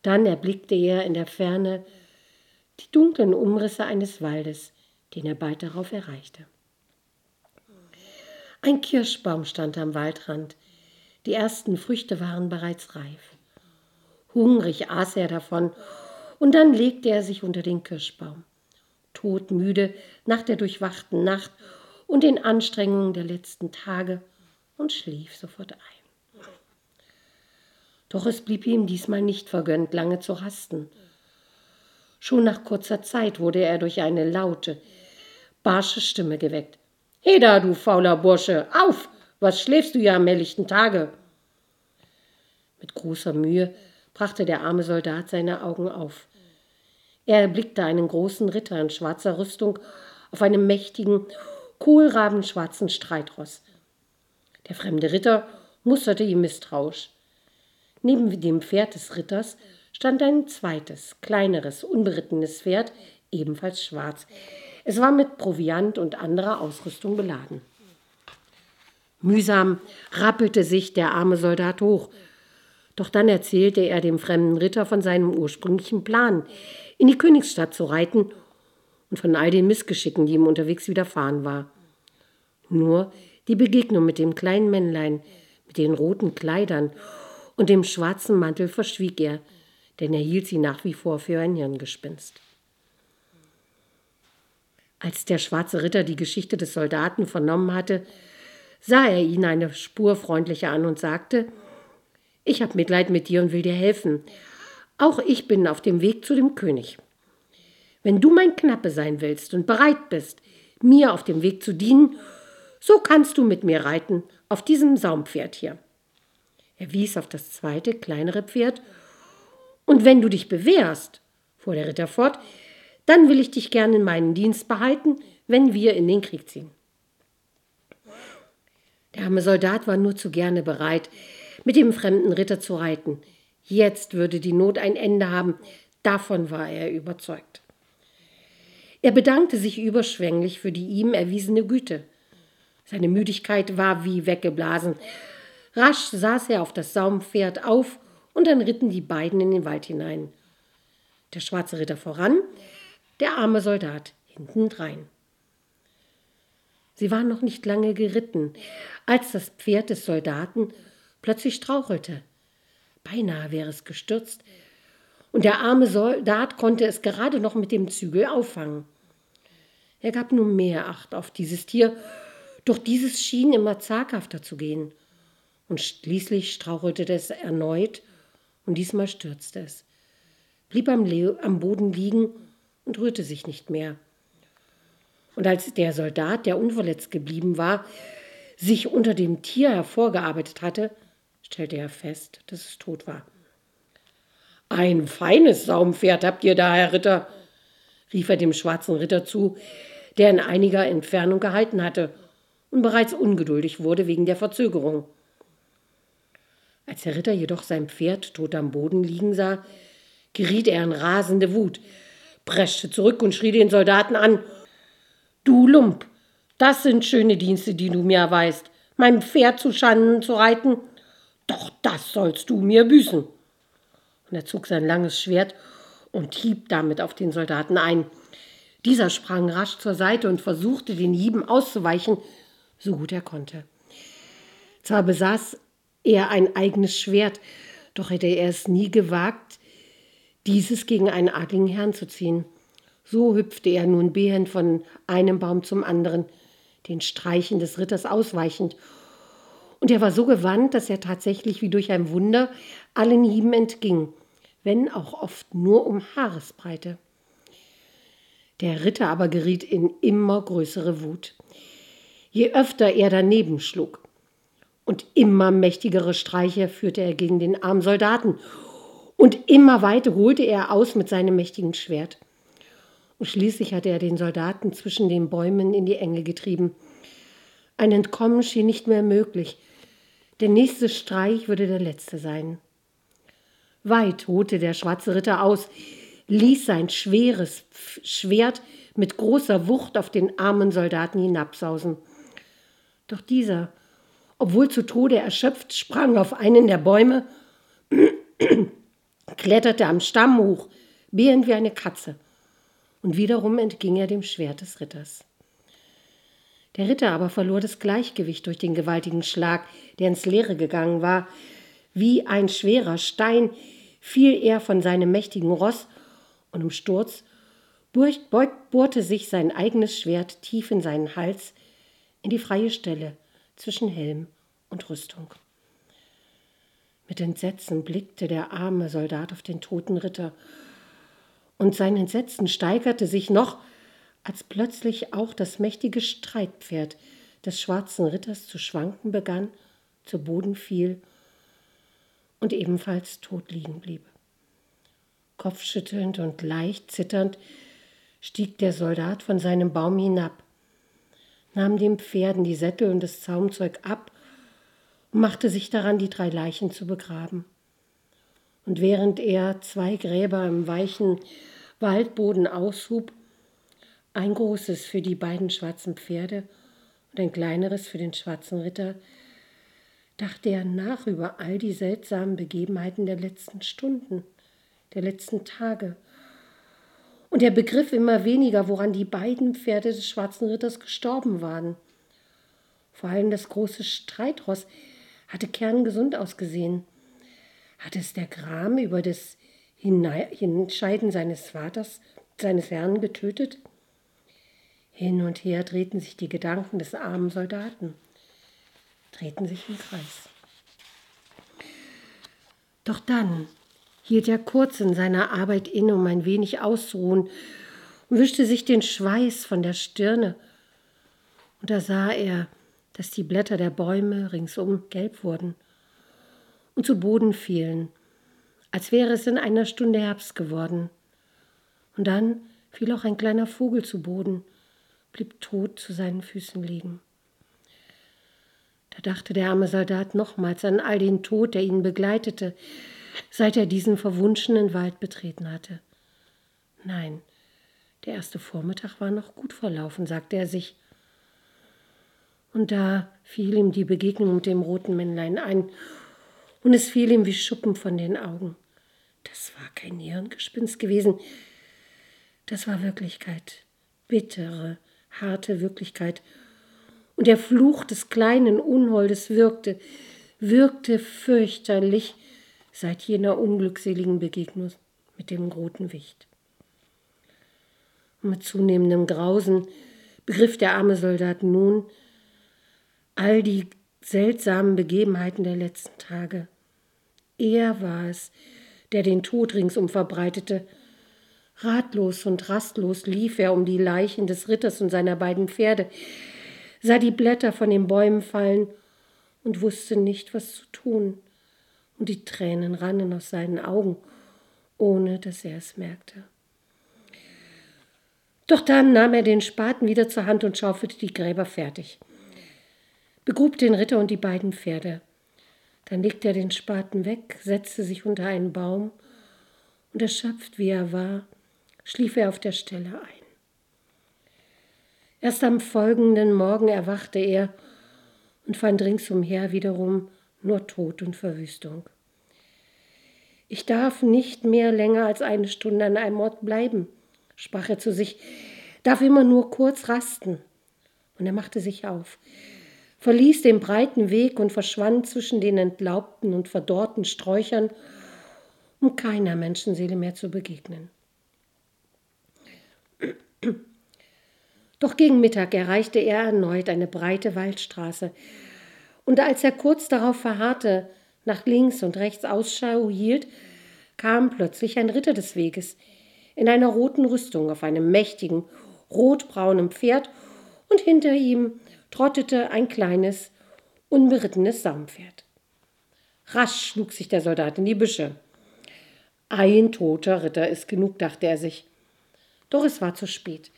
Dann erblickte er in der Ferne die dunklen Umrisse eines Waldes, den er bald darauf erreichte. Ein Kirschbaum stand am Waldrand. Die ersten Früchte waren bereits reif. Hungrig aß er davon, und dann legte er sich unter den Kirschbaum. Todmüde nach der durchwachten Nacht und den Anstrengungen der letzten Tage und schlief sofort ein. Doch es blieb ihm diesmal nicht vergönnt, lange zu rasten. Schon nach kurzer Zeit wurde er durch eine laute, barsche Stimme geweckt. Heda, du fauler Bursche, auf! Was schläfst du ja am helllichten Tage? Mit großer Mühe brachte der arme Soldat seine Augen auf. Er erblickte einen großen Ritter in schwarzer Rüstung auf einem mächtigen, kohlrabenschwarzen Streitross. Der fremde Ritter musterte ihn misstrauisch. Neben dem Pferd des Ritters stand ein zweites, kleineres, unberittenes Pferd, ebenfalls schwarz. Es war mit Proviant und anderer Ausrüstung beladen. Mühsam rappelte sich der arme Soldat hoch, doch dann erzählte er dem fremden Ritter von seinem ursprünglichen Plan, in die Königsstadt zu reiten und von all den Missgeschicken, die ihm unterwegs widerfahren war. Nur die Begegnung mit dem kleinen Männlein, mit den roten Kleidern und dem schwarzen Mantel verschwieg er, denn er hielt sie nach wie vor für ein Hirngespinst. Als der schwarze Ritter die Geschichte des Soldaten vernommen hatte, sah er ihn eine Spur freundlicher an und sagte, ich habe Mitleid mit dir und will dir helfen. Auch ich bin auf dem Weg zu dem König. Wenn du mein Knappe sein willst und bereit bist, mir auf dem Weg zu dienen, so kannst du mit mir reiten auf diesem Saumpferd hier. Er wies auf das zweite, kleinere Pferd. Und wenn du dich bewährst, fuhr der Ritter fort, dann will ich dich gern in meinen Dienst behalten, wenn wir in den Krieg ziehen. Der arme Soldat war nur zu gerne bereit, mit dem fremden Ritter zu reiten. Jetzt würde die Not ein Ende haben, davon war er überzeugt. Er bedankte sich überschwänglich für die ihm erwiesene Güte. Seine Müdigkeit war wie weggeblasen. Rasch saß er auf das Saumpferd auf und dann ritten die beiden in den Wald hinein. Der schwarze Ritter voran, der arme Soldat hintendrein. Sie waren noch nicht lange geritten, als das Pferd des Soldaten plötzlich strauchelte. Beinahe wäre es gestürzt, und der arme Soldat konnte es gerade noch mit dem Zügel auffangen. Er gab nun mehr Acht auf dieses Tier, doch dieses schien immer zaghafter zu gehen. Und schließlich strauchelte es erneut, und diesmal stürzte es, blieb am, Le am Boden liegen und rührte sich nicht mehr. Und als der Soldat, der unverletzt geblieben war, sich unter dem Tier hervorgearbeitet hatte, stellte er fest, dass es tot war. Ein feines Saumpferd habt ihr da, Herr Ritter, rief er dem schwarzen Ritter zu, der in einiger Entfernung gehalten hatte und bereits ungeduldig wurde wegen der Verzögerung. Als der Ritter jedoch sein Pferd tot am Boden liegen sah, geriet er in rasende Wut, preschte zurück und schrie den Soldaten an Du Lump, Das sind schöne Dienste, die du mir erweist, mein Pferd zu Schanden zu reiten. Doch das sollst du mir büßen. Und er zog sein langes Schwert und hieb damit auf den Soldaten ein. Dieser sprang rasch zur Seite und versuchte, den Hieben auszuweichen, so gut er konnte. Zwar besaß er ein eigenes Schwert, doch hätte er es nie gewagt, dieses gegen einen adligen Herrn zu ziehen. So hüpfte er nun behend von einem Baum zum anderen, den Streichen des Ritters ausweichend. Und er war so gewandt, dass er tatsächlich wie durch ein Wunder allen Hieben entging, wenn auch oft nur um Haaresbreite. Der Ritter aber geriet in immer größere Wut. Je öfter er daneben schlug, und immer mächtigere Streiche führte er gegen den armen Soldaten, und immer weiter holte er aus mit seinem mächtigen Schwert. Und schließlich hatte er den Soldaten zwischen den Bäumen in die Enge getrieben. Ein Entkommen schien nicht mehr möglich. Der nächste Streich würde der letzte sein. Weit holte der schwarze Ritter aus, ließ sein schweres Schwert mit großer Wucht auf den armen Soldaten hinabsausen. Doch dieser, obwohl zu Tode erschöpft, sprang auf einen der Bäume, [CLEARS THROAT] kletterte am Stamm hoch, bärend wie eine Katze, und wiederum entging er dem Schwert des Ritters. Der Ritter aber verlor das Gleichgewicht durch den gewaltigen Schlag, der ins Leere gegangen war. Wie ein schwerer Stein fiel er von seinem mächtigen Ross und im Sturz bohrte sich sein eigenes Schwert tief in seinen Hals, in die freie Stelle zwischen Helm und Rüstung. Mit Entsetzen blickte der arme Soldat auf den toten Ritter, und sein Entsetzen steigerte sich noch, als plötzlich auch das mächtige Streitpferd des schwarzen Ritters zu schwanken begann, zu Boden fiel und ebenfalls tot liegen blieb. Kopfschüttelnd und leicht zitternd stieg der Soldat von seinem Baum hinab, nahm den Pferden die Sättel und das Zaumzeug ab und machte sich daran, die drei Leichen zu begraben. Und während er zwei Gräber im weichen Waldboden aushub, ein großes für die beiden schwarzen Pferde und ein kleineres für den schwarzen Ritter, dachte er nach über all die seltsamen Begebenheiten der letzten Stunden, der letzten Tage. Und er begriff immer weniger, woran die beiden Pferde des schwarzen Ritters gestorben waren. Vor allem das große Streitross hatte kerngesund ausgesehen. Hatte es der Gram über das Hinscheiden seines Vaters, seines Herrn getötet? Hin und her drehten sich die Gedanken des armen Soldaten drehten sich im Kreis. Doch dann hielt er kurz in seiner Arbeit inne, um ein wenig auszuruhen, und wischte sich den Schweiß von der Stirne. Und da sah er, dass die Blätter der Bäume ringsum gelb wurden und zu Boden fielen, als wäre es in einer Stunde Herbst geworden. Und dann fiel auch ein kleiner Vogel zu Boden, blieb tot zu seinen Füßen liegen. Da dachte der arme Soldat nochmals an all den Tod, der ihn begleitete, seit er diesen verwunschenen Wald betreten hatte. Nein, der erste Vormittag war noch gut verlaufen, sagte er sich. Und da fiel ihm die Begegnung mit dem roten Männlein ein, und es fiel ihm wie Schuppen von den Augen. Das war kein Hirngespinst gewesen, das war Wirklichkeit, bittere, harte Wirklichkeit, und der Fluch des kleinen Unholdes wirkte, wirkte fürchterlich seit jener unglückseligen Begegnung mit dem roten Wicht. Mit zunehmendem Grausen begriff der arme Soldat nun all die seltsamen Begebenheiten der letzten Tage. Er war es, der den Tod ringsum verbreitete. Ratlos und rastlos lief er um die Leichen des Ritters und seiner beiden Pferde sah die Blätter von den Bäumen fallen und wusste nicht, was zu tun, und die Tränen rannen aus seinen Augen, ohne dass er es merkte. Doch dann nahm er den Spaten wieder zur Hand und schaufelte die Gräber fertig, begrub den Ritter und die beiden Pferde. Dann legte er den Spaten weg, setzte sich unter einen Baum, und erschöpft wie er war, schlief er auf der Stelle ein. Erst am folgenden Morgen erwachte er und fand ringsumher wiederum nur Tod und Verwüstung. Ich darf nicht mehr länger als eine Stunde an einem Ort bleiben, sprach er zu sich, darf immer nur kurz rasten. Und er machte sich auf, verließ den breiten Weg und verschwand zwischen den entlaubten und verdorrten Sträuchern, um keiner Menschenseele mehr zu begegnen. Doch gegen Mittag erreichte er erneut eine breite Waldstraße, und als er kurz darauf verharrte, nach links und rechts Ausschau hielt, kam plötzlich ein Ritter des Weges in einer roten Rüstung auf einem mächtigen, rotbraunen Pferd, und hinter ihm trottete ein kleines, unberittenes Saumpferd. Rasch schlug sich der Soldat in die Büsche. Ein toter Ritter ist genug, dachte er sich. Doch es war zu spät.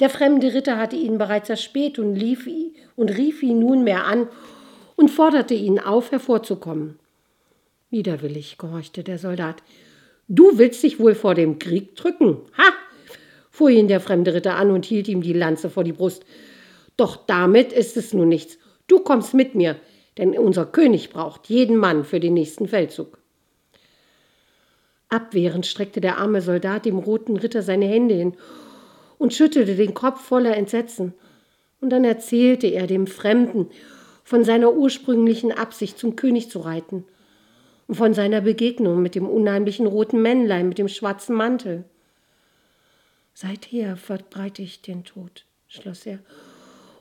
Der fremde Ritter hatte ihn bereits erspäht und, lief, und rief ihn nunmehr an und forderte ihn auf, hervorzukommen. Widerwillig gehorchte der Soldat. Du willst dich wohl vor dem Krieg drücken? Ha! fuhr ihn der fremde Ritter an und hielt ihm die Lanze vor die Brust. Doch damit ist es nun nichts. Du kommst mit mir, denn unser König braucht jeden Mann für den nächsten Feldzug. Abwehrend streckte der arme Soldat dem roten Ritter seine Hände hin und schüttelte den Kopf voller Entsetzen. Und dann erzählte er dem Fremden von seiner ursprünglichen Absicht, zum König zu reiten und von seiner Begegnung mit dem unheimlichen roten Männlein mit dem schwarzen Mantel. Seither verbreite ich den Tod, schloss er,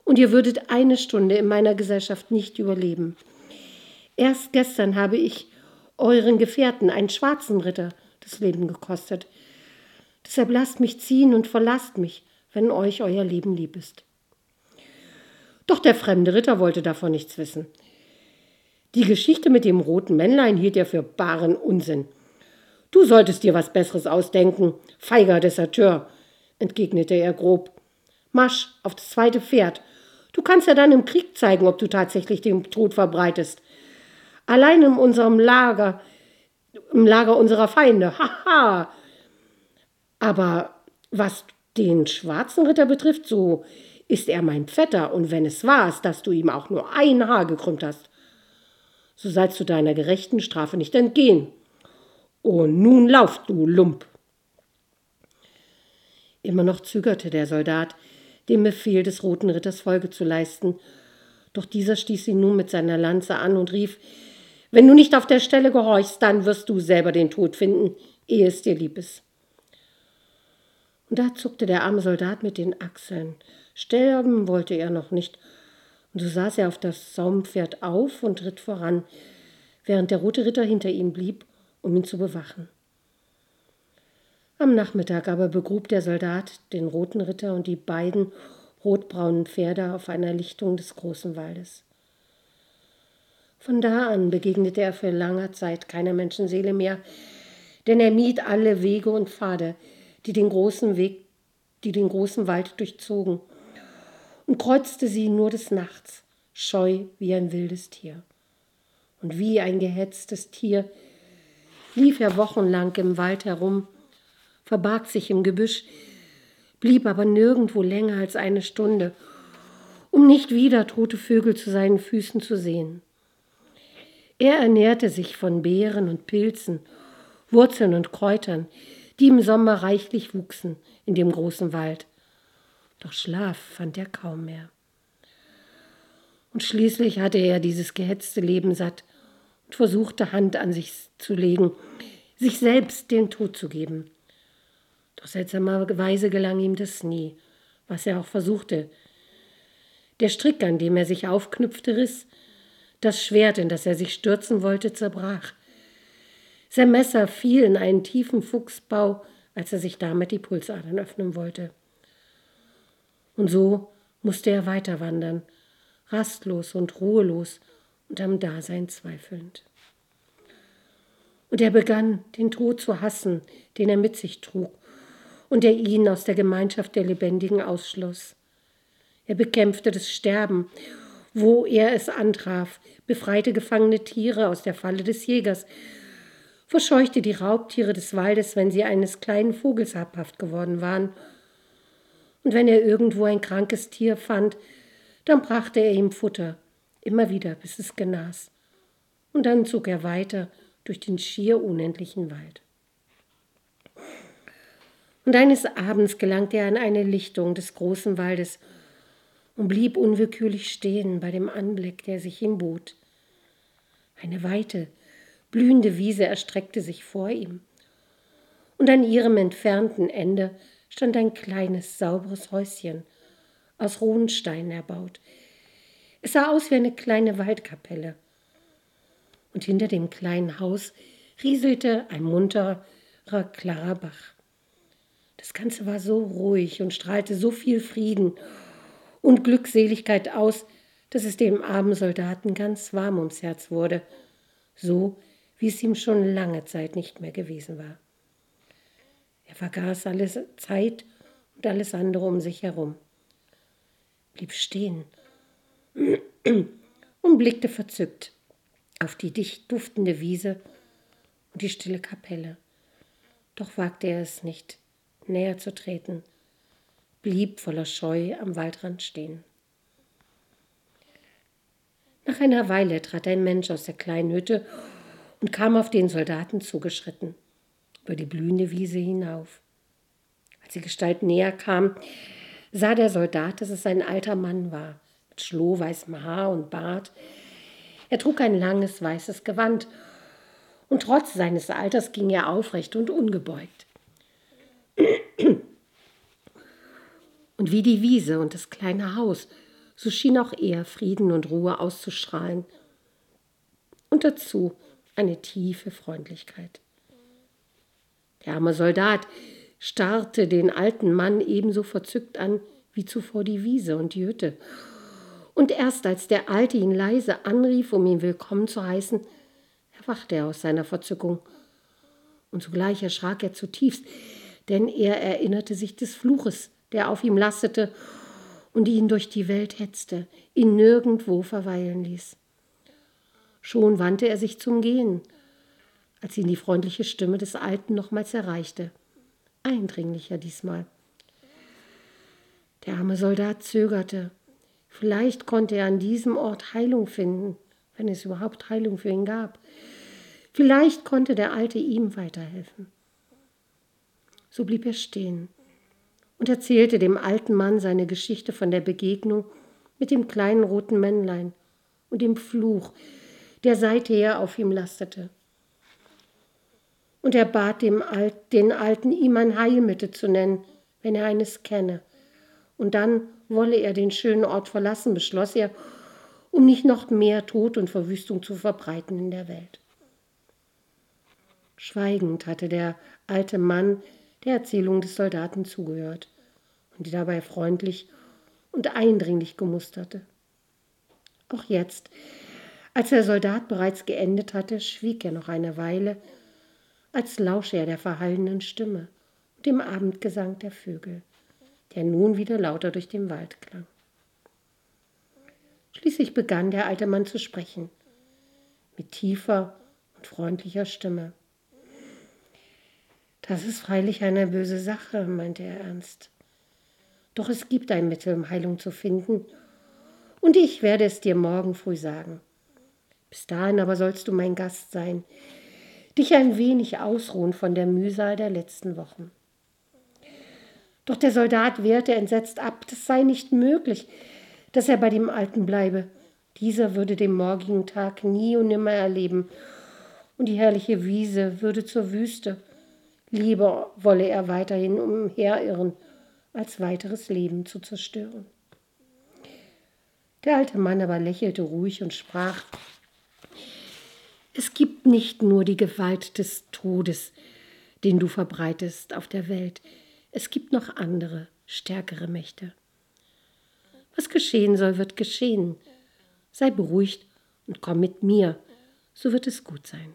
und ihr würdet eine Stunde in meiner Gesellschaft nicht überleben. Erst gestern habe ich euren Gefährten, einen schwarzen Ritter, das Leben gekostet. Deshalb lasst mich ziehen und verlasst mich, wenn euch euer Leben lieb ist. Doch der fremde Ritter wollte davon nichts wissen. Die Geschichte mit dem roten Männlein hielt er für baren Unsinn. Du solltest dir was Besseres ausdenken, feiger Deserteur, entgegnete er grob. Marsch auf das zweite Pferd. Du kannst ja dann im Krieg zeigen, ob du tatsächlich den Tod verbreitest. Allein in unserem Lager, im Lager unserer Feinde, [LAUGHS] haha. Aber was den schwarzen Ritter betrifft, so ist er mein Vetter, und wenn es wahr ist, dass du ihm auch nur ein Haar gekrümmt hast, so sollst du deiner gerechten Strafe nicht entgehen. Und nun lauf, du Lump. Immer noch zögerte der Soldat, dem Befehl des Roten Ritters Folge zu leisten, doch dieser stieß ihn nun mit seiner Lanze an und rief Wenn du nicht auf der Stelle gehorchst, dann wirst du selber den Tod finden, ehe es dir lieb ist. Und da zuckte der arme Soldat mit den Achseln. Sterben wollte er noch nicht, und so saß er auf das Saumpferd auf und ritt voran, während der rote Ritter hinter ihm blieb, um ihn zu bewachen. Am Nachmittag aber begrub der Soldat den roten Ritter und die beiden rotbraunen Pferde auf einer Lichtung des großen Waldes. Von da an begegnete er für lange Zeit keiner Menschenseele mehr, denn er mied alle Wege und Pfade, die den großen Weg, die den großen Wald durchzogen, und kreuzte sie nur des Nachts, scheu wie ein wildes Tier. Und wie ein gehetztes Tier lief er wochenlang im Wald herum, verbarg sich im Gebüsch, blieb aber nirgendwo länger als eine Stunde, um nicht wieder tote Vögel zu seinen Füßen zu sehen. Er ernährte sich von Beeren und Pilzen, Wurzeln und Kräutern, die im Sommer reichlich wuchsen in dem großen Wald doch Schlaf fand er kaum mehr. Und schließlich hatte er dieses gehetzte Leben satt und versuchte Hand an sich zu legen, sich selbst den Tod zu geben. Doch seltsamerweise gelang ihm das nie, was er auch versuchte. Der Strick, an dem er sich aufknüpfte, riss, das Schwert, in das er sich stürzen wollte, zerbrach. Sein Messer fiel in einen tiefen Fuchsbau, als er sich damit die Pulsadern öffnen wollte. Und so musste er weiter wandern, rastlos und ruhelos und am Dasein zweifelnd. Und er begann, den Tod zu hassen, den er mit sich trug und der ihn aus der Gemeinschaft der Lebendigen ausschloss. Er bekämpfte das Sterben, wo er es antraf, befreite gefangene Tiere aus der Falle des Jägers, verscheuchte die Raubtiere des Waldes, wenn sie eines kleinen Vogels habhaft geworden waren, Und wenn er irgendwo ein krankes Tier fand, dann brachte er ihm Futter, immer wieder, bis es genas. Und dann zog er weiter durch den schier unendlichen Wald. Und eines Abends gelangte er an eine Lichtung des großen Waldes und blieb unwillkürlich stehen bei dem Anblick, der sich ihm bot. Eine weite, blühende Wiese erstreckte sich vor ihm, und an ihrem entfernten Ende stand ein kleines, sauberes Häuschen, aus rohen Steinen erbaut. Es sah aus wie eine kleine Waldkapelle. Und hinter dem kleinen Haus rieselte ein munterer, klarer Bach. Das Ganze war so ruhig und strahlte so viel Frieden und Glückseligkeit aus, dass es dem armen Soldaten ganz warm ums Herz wurde, so wie es ihm schon lange Zeit nicht mehr gewesen war. Er vergaß alles Zeit und alles andere um sich herum, blieb stehen [CLEARS THROAT] und blickte verzückt auf die dicht duftende Wiese und die stille Kapelle. Doch wagte er es nicht, näher zu treten, blieb voller Scheu am Waldrand stehen. Nach einer Weile trat ein Mensch aus der kleinen Hütte und kam auf den Soldaten zugeschritten, über die blühende Wiese hinauf. Als die Gestalt näher kam, sah der Soldat, dass es ein alter Mann war, mit schlohweißem Haar und Bart. Er trug ein langes weißes Gewand, und trotz seines Alters ging er aufrecht und ungebeugt. Und wie die Wiese und das kleine Haus, so schien auch er Frieden und Ruhe auszustrahlen. Und dazu eine tiefe Freundlichkeit. Der arme Soldat starrte den alten Mann ebenso verzückt an wie zuvor die Wiese und die Hütte. Und erst als der Alte ihn leise anrief, um ihn willkommen zu heißen, erwachte er aus seiner Verzückung. Und zugleich erschrak er zutiefst, denn er erinnerte sich des Fluches, der auf ihm lastete und ihn durch die Welt hetzte, ihn nirgendwo verweilen ließ. Schon wandte er sich zum Gehen, als ihn die freundliche Stimme des Alten nochmals erreichte, eindringlicher diesmal. Der arme Soldat zögerte. Vielleicht konnte er an diesem Ort Heilung finden, wenn es überhaupt Heilung für ihn gab. Vielleicht konnte der Alte ihm weiterhelfen. So blieb er stehen und erzählte dem alten Mann seine Geschichte von der Begegnung mit dem kleinen roten Männlein und dem Fluch, der seither auf ihm lastete. Und er bat dem Alt, den Alten, ihm ein Heilmittel zu nennen, wenn er eines kenne. Und dann wolle er den schönen Ort verlassen, beschloss er, um nicht noch mehr Tod und Verwüstung zu verbreiten in der Welt. Schweigend hatte der alte Mann der Erzählung des Soldaten zugehört und die dabei freundlich und eindringlich gemusterte. Auch jetzt, als der Soldat bereits geendet hatte, schwieg er noch eine Weile, als lausche er der verhallenden Stimme und dem Abendgesang der Vögel, der nun wieder lauter durch den Wald klang. Schließlich begann der alte Mann zu sprechen, mit tiefer und freundlicher Stimme. Das ist freilich eine böse Sache, meinte er ernst. Doch es gibt ein Mittel, um Heilung zu finden, und ich werde es dir morgen früh sagen. Bis dahin aber sollst du mein Gast sein, dich ein wenig ausruhen von der Mühsal der letzten Wochen. Doch der Soldat wehrte entsetzt ab, das sei nicht möglich, dass er bei dem Alten bleibe. Dieser würde den morgigen Tag nie und nimmer erleben, und die herrliche Wiese würde zur Wüste Lieber wolle er weiterhin umherirren, als weiteres Leben zu zerstören. Der alte Mann aber lächelte ruhig und sprach, es gibt nicht nur die Gewalt des Todes, den du verbreitest auf der Welt, es gibt noch andere, stärkere Mächte. Was geschehen soll, wird geschehen. Sei beruhigt und komm mit mir, so wird es gut sein.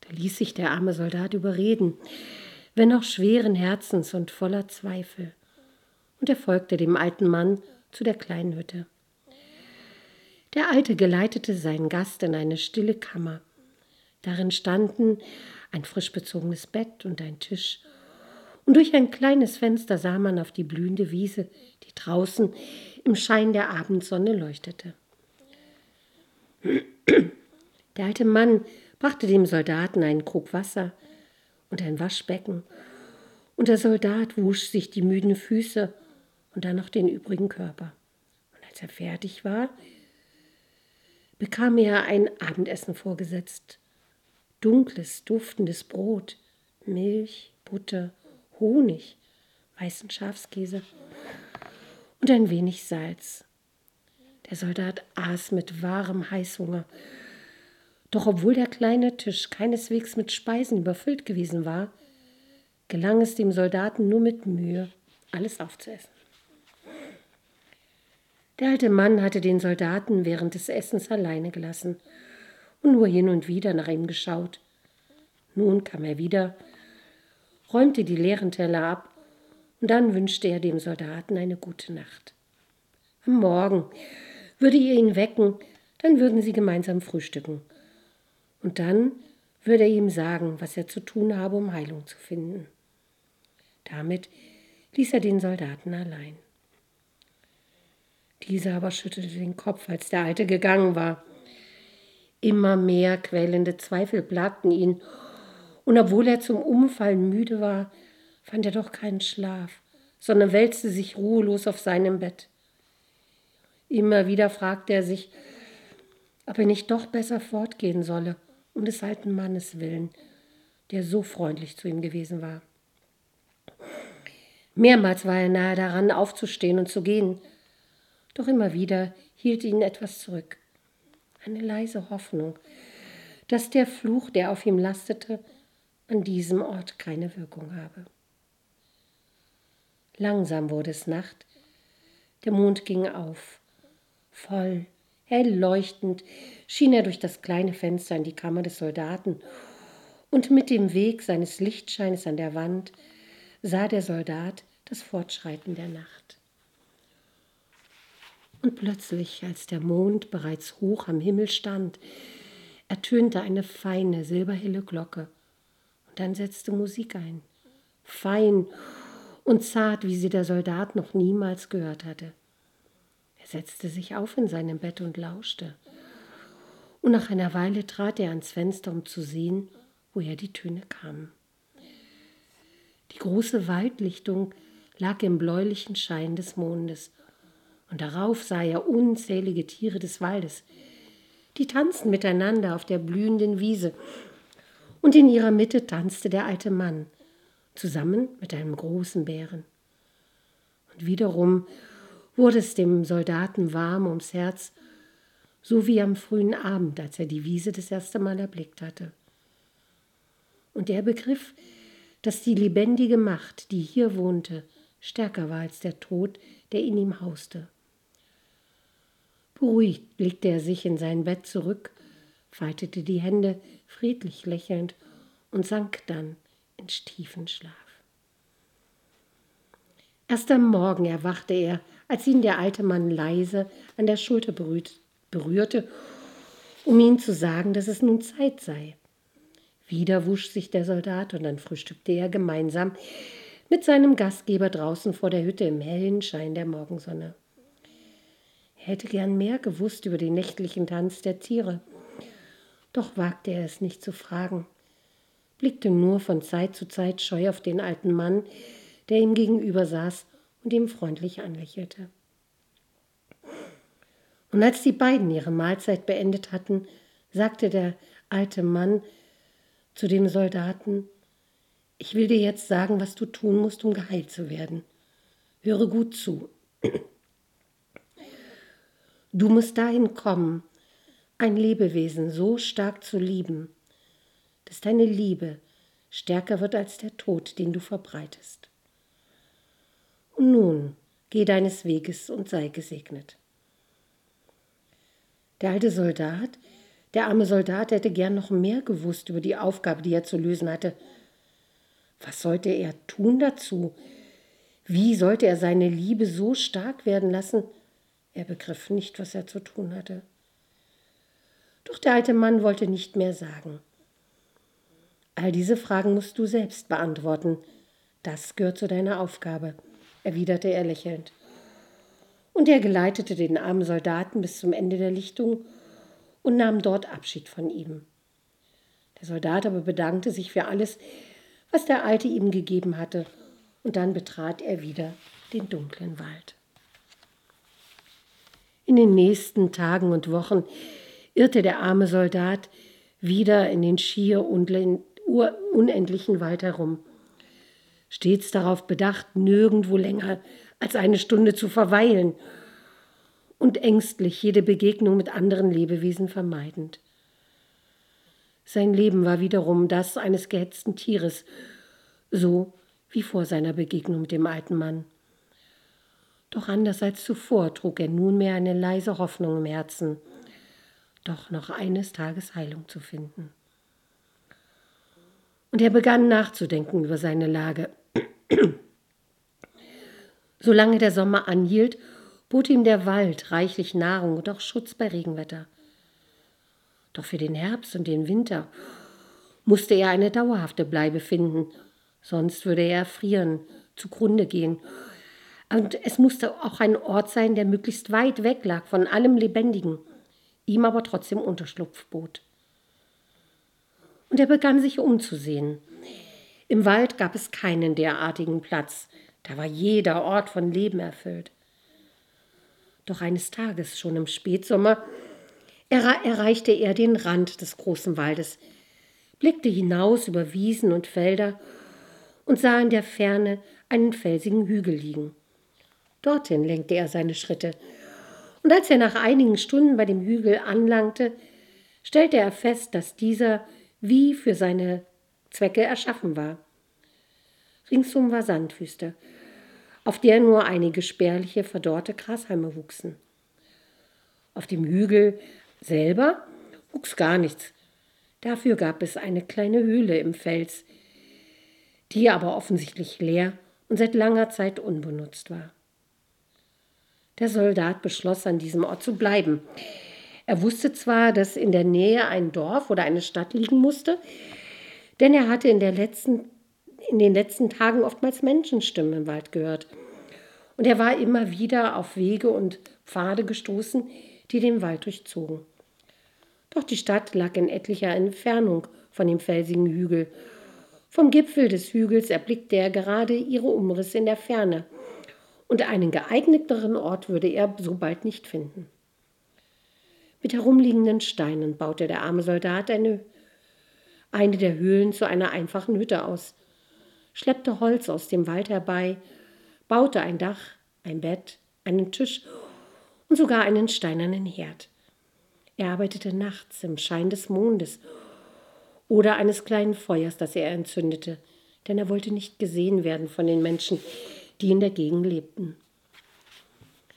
Da ließ sich der arme Soldat überreden, wenn auch schweren Herzens und voller Zweifel, und er folgte dem alten Mann zu der kleinen Hütte. Der Alte geleitete seinen Gast in eine stille Kammer. Darin standen ein frisch bezogenes Bett und ein Tisch und durch ein kleines Fenster sah man auf die blühende Wiese, die draußen im Schein der Abendsonne leuchtete. Der alte Mann brachte dem Soldaten einen Krug Wasser und ein Waschbecken, und der Soldat wusch sich die müden Füße und dann noch den übrigen Körper. Und als er fertig war, bekam er ein Abendessen vorgesetzt. Dunkles, duftendes Brot, Milch, Butter, Honig, weißen Schafskäse und ein wenig Salz. Der Soldat aß mit wahrem Heißhunger. Doch obwohl der kleine Tisch keineswegs mit Speisen überfüllt gewesen war, gelang es dem Soldaten nur mit Mühe, alles aufzuessen. Der alte Mann hatte den Soldaten während des Essens alleine gelassen und nur hin und wieder nach ihm geschaut. Nun kam er wieder, räumte die leeren Teller ab und dann wünschte er dem Soldaten eine gute Nacht. Am Morgen würde er ihn wecken, dann würden sie gemeinsam frühstücken. Und dann würde er ihm sagen, was er zu tun habe, um Heilung zu finden. Damit ließ er den Soldaten allein. Dieser aber schüttelte den Kopf, als der Alte gegangen war. Immer mehr quälende Zweifel plagten ihn, und obwohl er zum Umfallen müde war, fand er doch keinen Schlaf, sondern wälzte sich ruhelos auf seinem Bett. Immer wieder fragte er sich, ob er nicht doch besser fortgehen solle, um des alten Mannes willen, der so freundlich zu ihm gewesen war. Mehrmals war er nahe daran, aufzustehen und zu gehen, doch immer wieder hielt ihn etwas zurück. Eine leise Hoffnung, dass der Fluch, der auf ihm lastete, an diesem Ort keine Wirkung habe. Langsam wurde es Nacht, der Mond ging auf. Voll, hell leuchtend schien er durch das kleine Fenster in die Kammer des Soldaten, und mit dem Weg seines Lichtscheines an der Wand sah der Soldat das Fortschreiten der Nacht. Und plötzlich, als der Mond bereits hoch am Himmel stand, ertönte eine feine, silberhelle Glocke. Und dann setzte Musik ein. Fein und zart, wie sie der Soldat noch niemals gehört hatte. Er setzte sich auf in seinem Bett und lauschte. Und nach einer Weile trat er ans Fenster, um zu sehen, woher die Töne kamen. Die große Waldlichtung lag im bläulichen Schein des Mondes und darauf sah er unzählige Tiere des Waldes. Die tanzten miteinander auf der blühenden Wiese, und in ihrer Mitte tanzte der alte Mann, zusammen mit einem großen Bären. Und wiederum wurde es dem Soldaten warm ums Herz, so wie am frühen Abend, als er die Wiese das erste Mal erblickt hatte. Und er begriff, dass die lebendige Macht, die hier wohnte, stärker war als der Tod, der in ihm hauste. Beruhigt legte er sich in sein Bett zurück, faltete die Hände, friedlich lächelnd, und sank dann in tiefen Schlaf. Erst am Morgen erwachte er, als ihn der alte Mann leise an der Schulter berührte, um ihm zu sagen, dass es nun Zeit sei. Wieder wusch sich der Soldat und dann frühstückte er gemeinsam mit seinem Gastgeber draußen vor der Hütte im hellen Schein der Morgensonne. Er hätte gern mehr gewusst über den nächtlichen Tanz der Tiere. Doch wagte er es nicht zu fragen, blickte nur von Zeit zu Zeit scheu auf den alten Mann, der ihm gegenüber saß und ihm freundlich anlächelte. Und als die beiden ihre Mahlzeit beendet hatten, sagte der alte Mann zu dem Soldaten, ich will dir jetzt sagen, was du tun musst, um geheilt zu werden. Höre gut zu. Du musst dahin kommen, ein Lebewesen so stark zu lieben, dass deine Liebe stärker wird als der Tod, den du verbreitest. Und nun geh deines Weges und sei gesegnet. Der alte Soldat, der arme Soldat hätte gern noch mehr gewusst über die Aufgabe, die er zu lösen hatte. Was sollte er tun dazu? Wie sollte er seine Liebe so stark werden lassen, er begriff nicht, was er zu tun hatte. Doch der alte Mann wollte nicht mehr sagen. All diese Fragen musst du selbst beantworten, Das gehört zu deiner Aufgabe, erwiderte er lächelnd. Und er geleitete den armen Soldaten bis zum Ende der Lichtung und nahm dort Abschied von ihm. Der Soldat aber bedankte sich für alles, was der Alte ihm gegeben hatte, und dann betrat er wieder den dunklen Wald. In den nächsten Tagen und Wochen irrte der arme Soldat wieder in den schier unendlichen Wald herum, stets darauf bedacht, nirgendwo länger als eine Stunde zu verweilen und ängstlich jede Begegnung mit anderen Lebewesen vermeidend. Sein Leben war wiederum das eines gehetzten Tieres, so wie vor seiner Begegnung mit dem alten Mann. Doch anders als zuvor trug er nunmehr eine leise Hoffnung im Herzen, doch noch eines Tages Heilung zu finden. Und er begann nachzudenken über seine Lage. [CLEARS THROAT] Solange der Sommer anhielt, bot ihm der Wald reichlich Nahrung und auch Schutz bei Regenwetter. Doch für den Herbst und den Winter musste er eine dauerhafte Bleibe finden, sonst würde er erfrieren, zugrunde gehen. Und es musste auch ein Ort sein, der möglichst weit weg lag von allem Lebendigen, ihm aber trotzdem Unterschlupf bot. Und er begann sich umzusehen. Im Wald gab es keinen derartigen Platz, da war jeder Ort von Leben erfüllt. Doch eines Tages, schon im Spätsommer, erreichte er den Rand des großen Waldes, blickte hinaus über Wiesen und Felder und sah in der Ferne einen felsigen Hügel liegen. Dorthin lenkte er seine Schritte, und als er nach einigen Stunden bei dem Hügel anlangte, stellte er fest, dass dieser wie für seine Zwecke erschaffen war. Ringsum war Sandwüste, auf der nur einige spärliche, verdorrte Grashalme wuchsen. Auf dem Hügel selber wuchs gar nichts. Dafür gab es eine kleine Höhle im Fels, die aber offensichtlich leer und seit langer Zeit unbenutzt war. Der Soldat beschloss, an diesem Ort zu bleiben. Er wusste zwar, dass in der Nähe ein Dorf oder eine Stadt liegen musste, denn er hatte in, letzten, in den letzten Tagen oftmals Menschenstimmen im Wald gehört. Und er war immer wieder auf Wege und Pfade gestoßen, die den Wald durchzogen. Doch die Stadt lag in etlicher Entfernung von dem felsigen Hügel. Vom Gipfel des Hügels erblickte er gerade ihre Umrisse in der Ferne, und einen geeigneteren Ort würde er so bald nicht finden. Mit herumliegenden Steinen baute der arme Soldat eine, eine der Höhlen zu einer einfachen Hütte aus, schleppte Holz aus dem Wald herbei, baute ein Dach, ein Bett, einen Tisch und sogar einen steinernen Herd. Er arbeitete nachts im Schein des Mondes oder eines kleinen Feuers, das er entzündete, denn er wollte nicht gesehen werden von den Menschen, die in der Gegend lebten.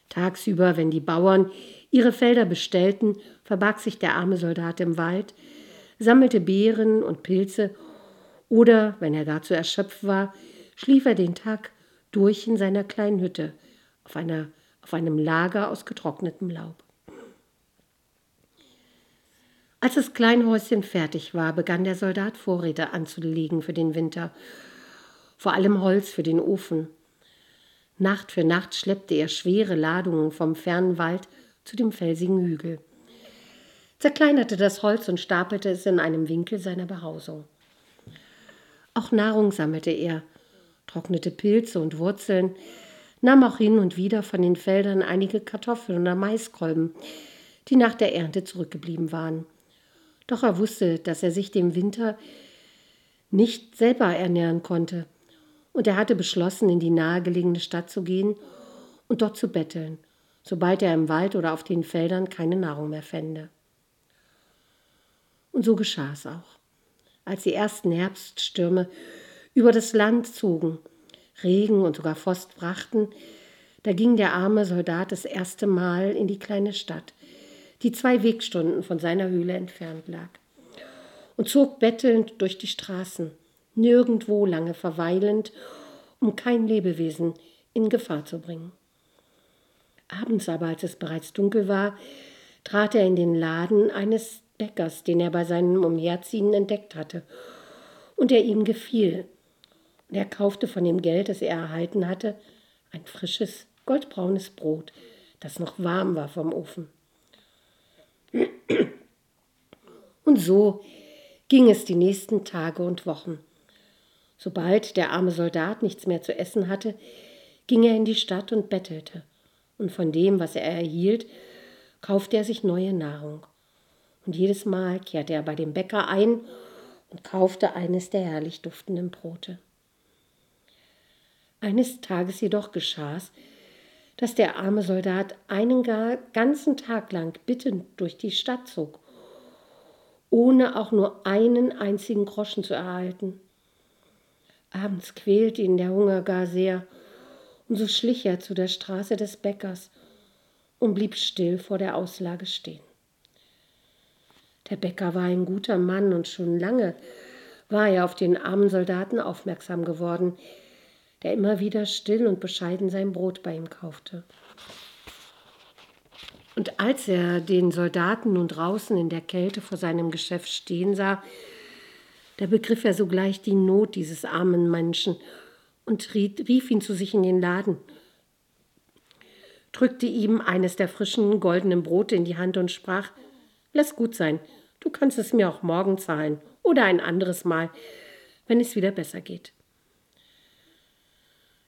Tagsüber, wenn die Bauern ihre Felder bestellten, verbarg sich der arme Soldat im Wald, sammelte Beeren und Pilze, oder, wenn er dazu erschöpft war, schlief er den Tag durch in seiner kleinen Hütte auf, einer, auf einem Lager aus getrocknetem Laub. Als das Kleinhäuschen fertig war, begann der Soldat Vorräte anzulegen für den Winter, vor allem Holz für den Ofen. Nacht für Nacht schleppte er schwere Ladungen vom fernen Wald zu dem felsigen Hügel, zerkleinerte das Holz und stapelte es in einem Winkel seiner Behausung. Auch Nahrung sammelte er, trocknete Pilze und Wurzeln, nahm auch hin und wieder von den Feldern einige Kartoffeln oder Maiskolben, die nach der Ernte zurückgeblieben waren. Doch er wusste, dass er sich dem Winter nicht selber ernähren konnte und er hatte beschlossen, in die nahegelegene Stadt zu gehen und dort zu betteln, sobald er im Wald oder auf den Feldern keine Nahrung mehr fände. Und so geschah es auch. Als die ersten Herbststürme über das Land zogen, Regen und sogar Frost brachten, da ging der arme Soldat das erste Mal in die kleine Stadt, die zwei Wegstunden von seiner Höhle entfernt lag, und zog bettelnd durch die Straßen, nirgendwo lange verweilend, um kein Lebewesen in Gefahr zu bringen. Abends aber, als es bereits dunkel war, trat er in den Laden eines Bäckers, den er bei seinem Umherziehen entdeckt hatte, und der ihm gefiel. Er kaufte von dem Geld, das er erhalten hatte, ein frisches, goldbraunes Brot, das noch warm war vom Ofen. Und so ging es die nächsten Tage und Wochen. Sobald der arme Soldat nichts mehr zu essen hatte, ging er in die Stadt und bettelte, und von dem, was er erhielt, kaufte er sich neue Nahrung. Und jedes Mal kehrte er bei dem Bäcker ein und kaufte eines der herrlich duftenden Brote. Eines Tages jedoch geschah es, dass der arme Soldat einen ganzen Tag lang bittend durch die Stadt zog, ohne auch nur einen einzigen Groschen zu erhalten. Abends quälte ihn der Hunger gar sehr, und so schlich er zu der Straße des Bäckers und blieb still vor der Auslage stehen. Der Bäcker war ein guter Mann und schon lange war er auf den armen Soldaten aufmerksam geworden, der immer wieder still und bescheiden sein Brot bei ihm kaufte. Und als er den Soldaten nun draußen in der Kälte vor seinem Geschäft stehen sah, da begriff er sogleich die Not dieses armen Menschen und rief ihn zu sich in den Laden, drückte ihm eines der frischen goldenen Brote in die Hand und sprach, Lass gut sein, du kannst es mir auch morgen zahlen oder ein anderes Mal, wenn es wieder besser geht.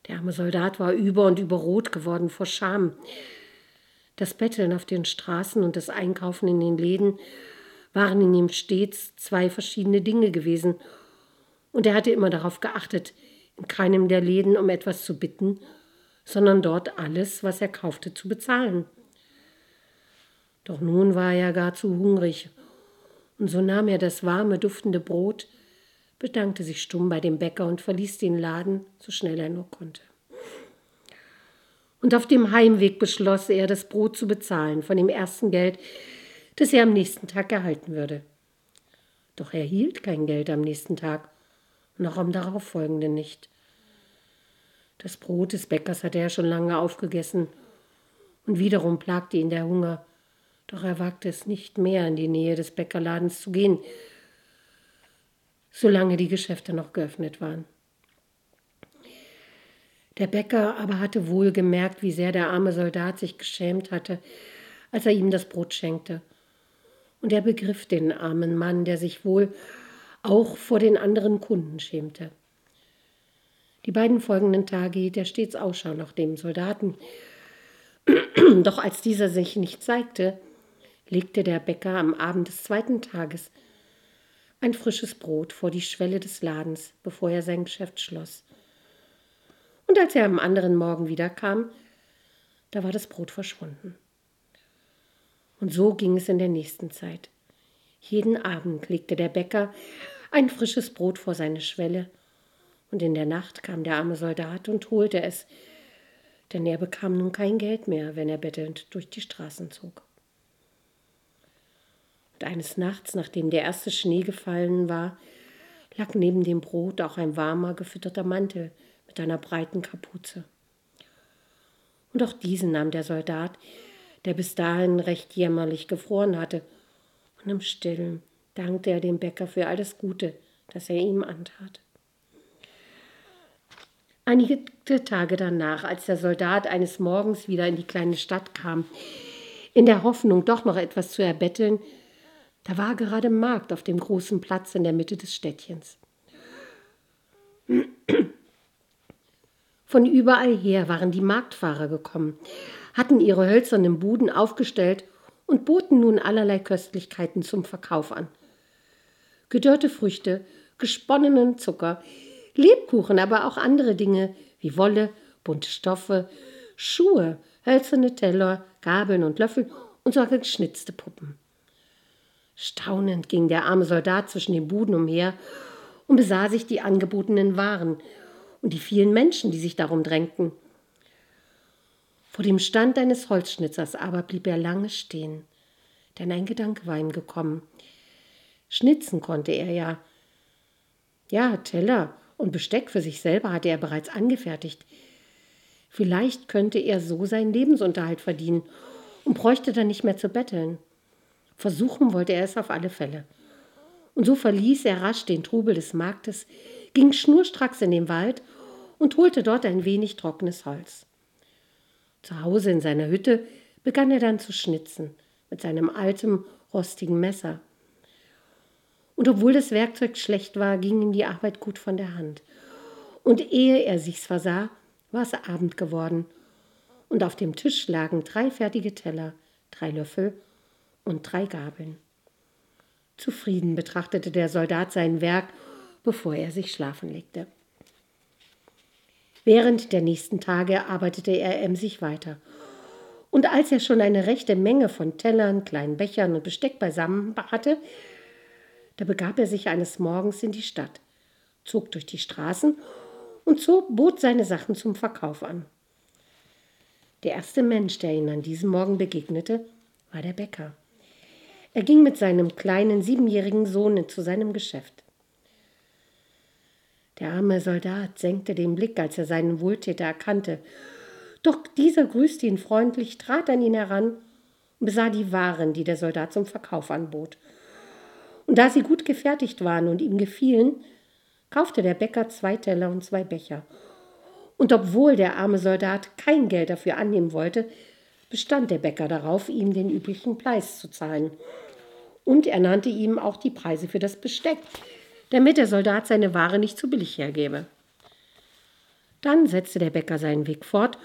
Der arme Soldat war über und über rot geworden vor Scham. Das Betteln auf den Straßen und das Einkaufen in den Läden waren in ihm stets zwei verschiedene Dinge gewesen, und er hatte immer darauf geachtet, in keinem der Läden um etwas zu bitten, sondern dort alles, was er kaufte, zu bezahlen. Doch nun war er gar zu hungrig, und so nahm er das warme, duftende Brot, bedankte sich stumm bei dem Bäcker und verließ den Laden, so schnell er nur konnte. Und auf dem Heimweg beschloss er, das Brot zu bezahlen von dem ersten Geld, das er am nächsten Tag erhalten würde. Doch er hielt kein Geld am nächsten Tag, noch am darauffolgenden nicht. Das Brot des Bäckers hatte er schon lange aufgegessen, und wiederum plagte ihn der Hunger, doch er wagte es nicht mehr, in die Nähe des Bäckerladens zu gehen, solange die Geschäfte noch geöffnet waren. Der Bäcker aber hatte wohl gemerkt, wie sehr der arme Soldat sich geschämt hatte, als er ihm das Brot schenkte. Und er begriff den armen Mann, der sich wohl auch vor den anderen Kunden schämte. Die beiden folgenden Tage hielt er stets Ausschau nach dem Soldaten. [CLEARS THROAT] Doch als dieser sich nicht zeigte, legte der Bäcker am Abend des zweiten Tages ein frisches Brot vor die Schwelle des Ladens, bevor er sein Geschäft schloss. Und als er am anderen Morgen wiederkam, da war das Brot verschwunden. Und so ging es in der nächsten Zeit. Jeden Abend legte der Bäcker ein frisches Brot vor seine Schwelle, und in der Nacht kam der arme Soldat und holte es, denn er bekam nun kein Geld mehr, wenn er bettelnd durch die Straßen zog. Und eines Nachts, nachdem der erste Schnee gefallen war, lag neben dem Brot auch ein warmer, gefütterter Mantel mit einer breiten Kapuze. Und auch diesen nahm der Soldat, der bis dahin recht jämmerlich gefroren hatte, und im Stillen dankte er dem Bäcker für all das Gute, das er ihm antat. Einige Tage danach, als der Soldat eines Morgens wieder in die kleine Stadt kam, in der Hoffnung, doch noch etwas zu erbetteln, da war gerade Markt auf dem großen Platz in der Mitte des Städtchens. Von überall her waren die Marktfahrer gekommen, hatten ihre hölzernen Buden aufgestellt und boten nun allerlei Köstlichkeiten zum Verkauf an. Gedörrte Früchte, gesponnenen Zucker, Lebkuchen, aber auch andere Dinge wie Wolle, bunte Stoffe, Schuhe, hölzerne Teller, Gabeln und Löffel und sogar geschnitzte Puppen. Staunend ging der arme Soldat zwischen den Buden umher und besah sich die angebotenen Waren und die vielen Menschen, die sich darum drängten. Vor dem Stand eines Holzschnitzers aber blieb er lange stehen, denn ein Gedanke war ihm gekommen. Schnitzen konnte er ja. Ja, Teller und Besteck für sich selber hatte er bereits angefertigt. Vielleicht könnte er so seinen Lebensunterhalt verdienen und bräuchte dann nicht mehr zu betteln. Versuchen wollte er es auf alle Fälle. Und so verließ er rasch den Trubel des Marktes, ging schnurstracks in den Wald und holte dort ein wenig trockenes Holz. Zu Hause in seiner Hütte begann er dann zu schnitzen mit seinem alten, rostigen Messer. Und obwohl das Werkzeug schlecht war, ging ihm die Arbeit gut von der Hand. Und ehe er sich's versah, war es Abend geworden, und auf dem Tisch lagen drei fertige Teller, drei Löffel und drei Gabeln. Zufrieden betrachtete der Soldat sein Werk, bevor er sich schlafen legte. Während der nächsten Tage arbeitete er emsig weiter. Und als er schon eine rechte Menge von Tellern, kleinen Bechern und Besteck beisammen hatte, da begab er sich eines Morgens in die Stadt, zog durch die Straßen und so bot seine Sachen zum Verkauf an. Der erste Mensch, der ihn an diesem Morgen begegnete, war der Bäcker. Er ging mit seinem kleinen siebenjährigen Sohn zu seinem Geschäft. Der arme Soldat senkte den Blick, als er seinen Wohltäter erkannte. Doch dieser grüßte ihn freundlich, trat an ihn heran und besah die Waren, die der Soldat zum Verkauf anbot. Und da sie gut gefertigt waren und ihm gefielen, kaufte der Bäcker zwei Teller und zwei Becher. Und obwohl der arme Soldat kein Geld dafür annehmen wollte, bestand der Bäcker darauf, ihm den üblichen Preis zu zahlen und er nannte ihm auch die Preise für das Besteck, damit der Soldat seine Ware nicht zu billig hergebe. Dann setzte der Bäcker seinen Weg fort,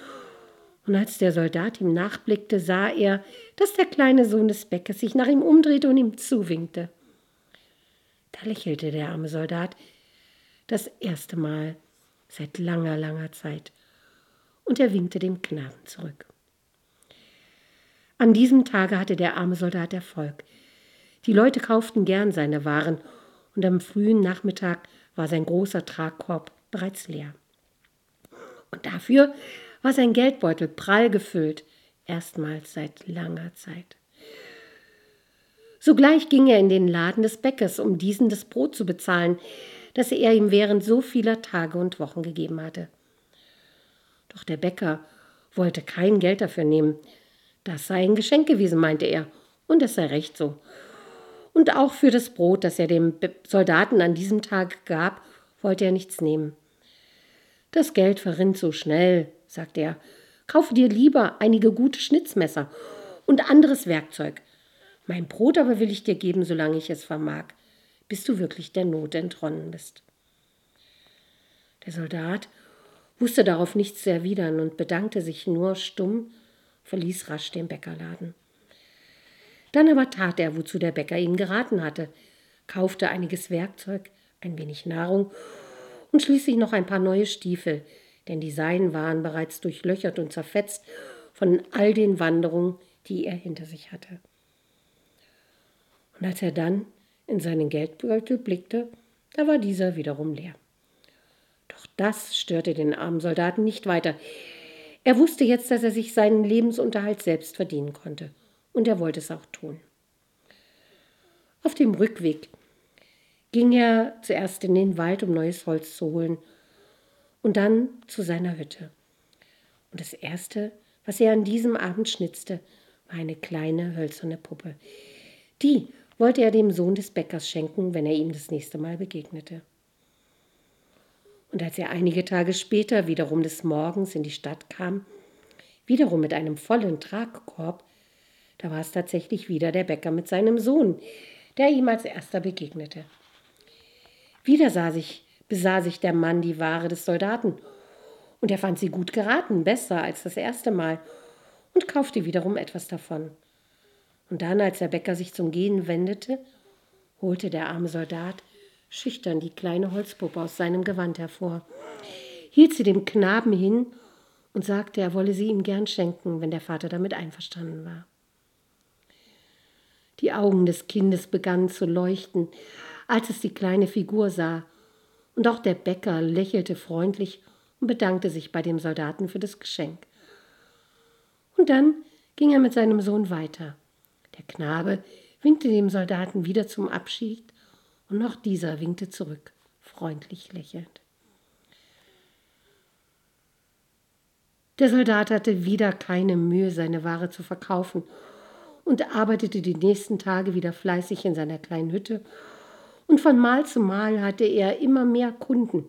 und als der Soldat ihm nachblickte, sah er, dass der kleine Sohn des Bäckers sich nach ihm umdrehte und ihm zuwinkte. Da lächelte der arme Soldat das erste Mal seit langer, langer Zeit, und er winkte dem Knaben zurück. An diesem Tage hatte der arme Soldat Erfolg. Die Leute kauften gern seine Waren, und am frühen Nachmittag war sein großer Tragkorb bereits leer. Und dafür war sein Geldbeutel prall gefüllt, erstmals seit langer Zeit. Sogleich ging er in den Laden des Bäckers, um diesen das Brot zu bezahlen, das er ihm während so vieler Tage und Wochen gegeben hatte. Doch der Bäcker wollte kein Geld dafür nehmen. Das sei ein Geschenk gewesen, meinte er, und es sei recht so und auch für das Brot, das er dem Soldaten an diesem Tag gab, wollte er nichts nehmen. Das Geld verrinnt so schnell, sagte er. Kaufe dir lieber einige gute Schnitzmesser und anderes Werkzeug. Mein Brot aber will ich dir geben, solange ich es vermag, bis du wirklich der Not entronnen bist. Der Soldat wusste darauf nichts zu erwidern und bedankte sich nur stumm, verließ rasch den Bäckerladen. Dann aber tat er, wozu der Bäcker ihn geraten hatte, kaufte einiges Werkzeug, ein wenig Nahrung und schließlich noch ein paar neue Stiefel, denn die seinen waren bereits durchlöchert und zerfetzt von all den Wanderungen, die er hinter sich hatte. Und als er dann in seinen Geldbeutel blickte, da war dieser wiederum leer. Doch das störte den armen Soldaten nicht weiter. Er wusste jetzt, dass er sich seinen Lebensunterhalt selbst verdienen konnte und er wollte es auch tun. Auf dem Rückweg ging er zuerst in den Wald, um neues Holz zu holen, und dann zu seiner Hütte. Und das Erste, was er an diesem Abend schnitzte, war eine kleine hölzerne Puppe. Die wollte er dem Sohn des Bäckers schenken, wenn er ihm das nächste Mal begegnete. Und als er einige Tage später wiederum des Morgens in die Stadt kam, wiederum mit einem vollen Tragkorb, da war es tatsächlich wieder der Bäcker mit seinem Sohn, der ihm als erster begegnete. Wieder sah sich, besah sich der Mann die Ware des Soldaten, und er fand sie gut geraten, besser als das erste Mal, und kaufte wiederum etwas davon. Und dann, als der Bäcker sich zum Gehen wendete, holte der arme Soldat schüchtern die kleine Holzpuppe aus seinem Gewand hervor, hielt sie dem Knaben hin und sagte, er wolle sie ihm gern schenken, wenn der Vater damit einverstanden war. Die Augen des Kindes begannen zu leuchten, als es die kleine Figur sah, und auch der Bäcker lächelte freundlich und bedankte sich bei dem Soldaten für das Geschenk. Und dann ging er mit seinem Sohn weiter. Der Knabe winkte dem Soldaten wieder zum Abschied, und noch dieser winkte zurück, freundlich lächelnd. Der Soldat hatte wieder keine Mühe, seine Ware zu verkaufen und arbeitete die nächsten Tage wieder fleißig in seiner kleinen Hütte Und von Mal zu Mal hatte er immer mehr Kunden,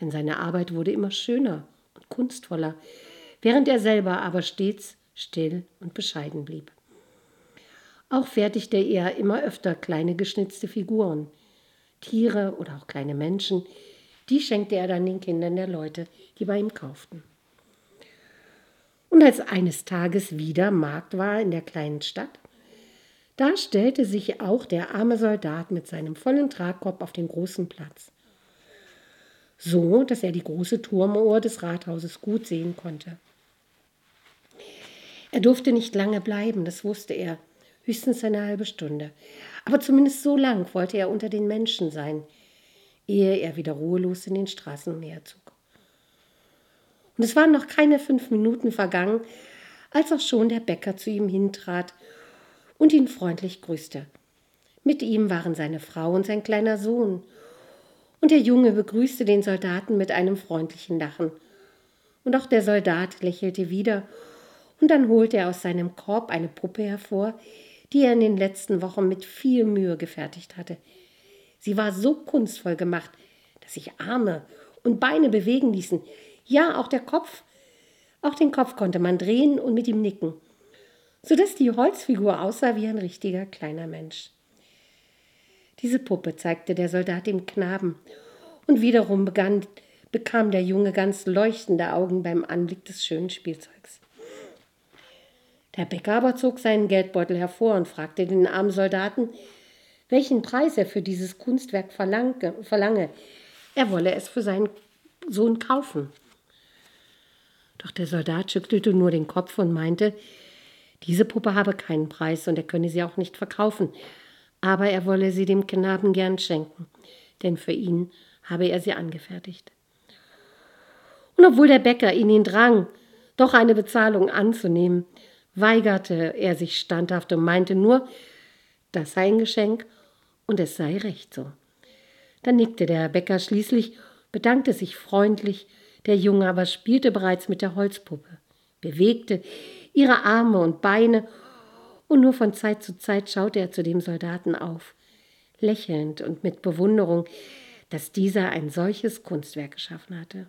denn seine Arbeit wurde immer schöner und kunstvoller, während er selber aber stets still und bescheiden blieb. Auch fertigte er immer öfter kleine geschnitzte Figuren, Tiere oder auch kleine Menschen, die schenkte er dann den Kindern der Leute, die bei ihm kauften. Und als eines Tages wieder Markt war in der kleinen Stadt, da stellte sich auch der arme Soldat mit seinem vollen Tragkorb auf den großen Platz, so dass er die große Turmuhr des Rathauses gut sehen konnte. Er durfte nicht lange bleiben, das wusste er, höchstens eine halbe Stunde. Aber zumindest so lang wollte er unter den Menschen sein, ehe er wieder ruhelos in den Straßen umherzog. Und es waren noch keine fünf Minuten vergangen, als auch schon der Bäcker zu ihm hintrat und ihn freundlich grüßte. Mit ihm waren seine Frau und sein kleiner Sohn. Und der Junge begrüßte den Soldaten mit einem freundlichen Lachen. Und auch der Soldat lächelte wieder, und dann holte er aus seinem Korb eine Puppe hervor, die er in den letzten Wochen mit viel Mühe gefertigt hatte. Sie war so kunstvoll gemacht, dass sich Arme und Beine bewegen ließen. Ja, auch der Kopf. Auch den Kopf konnte man drehen und mit ihm nicken sodass die Holzfigur aussah wie ein richtiger kleiner Mensch. Diese Puppe zeigte der Soldat dem Knaben, und wiederum begann, bekam der Junge ganz leuchtende Augen beim Anblick des schönen Spielzeugs. Der Bäcker aber zog seinen Geldbeutel hervor und fragte den armen Soldaten, welchen Preis er für dieses Kunstwerk verlange, verlange. Er wolle es für seinen Sohn kaufen. Doch der Soldat schüttelte nur den Kopf und meinte, diese Puppe habe keinen Preis und er könne sie auch nicht verkaufen, aber er wolle sie dem Knaben gern schenken, denn für ihn habe er sie angefertigt. Und obwohl der Bäcker in ihn drang, doch eine Bezahlung anzunehmen, weigerte er sich standhaft und meinte nur, das sei ein Geschenk und es sei recht so. Dann nickte der Bäcker schließlich, bedankte sich freundlich, der Junge aber spielte bereits mit der Holzpuppe, bewegte ihre Arme und Beine, und nur von Zeit zu Zeit schaute er zu dem Soldaten auf, lächelnd und mit Bewunderung, dass dieser ein solches Kunstwerk geschaffen hatte.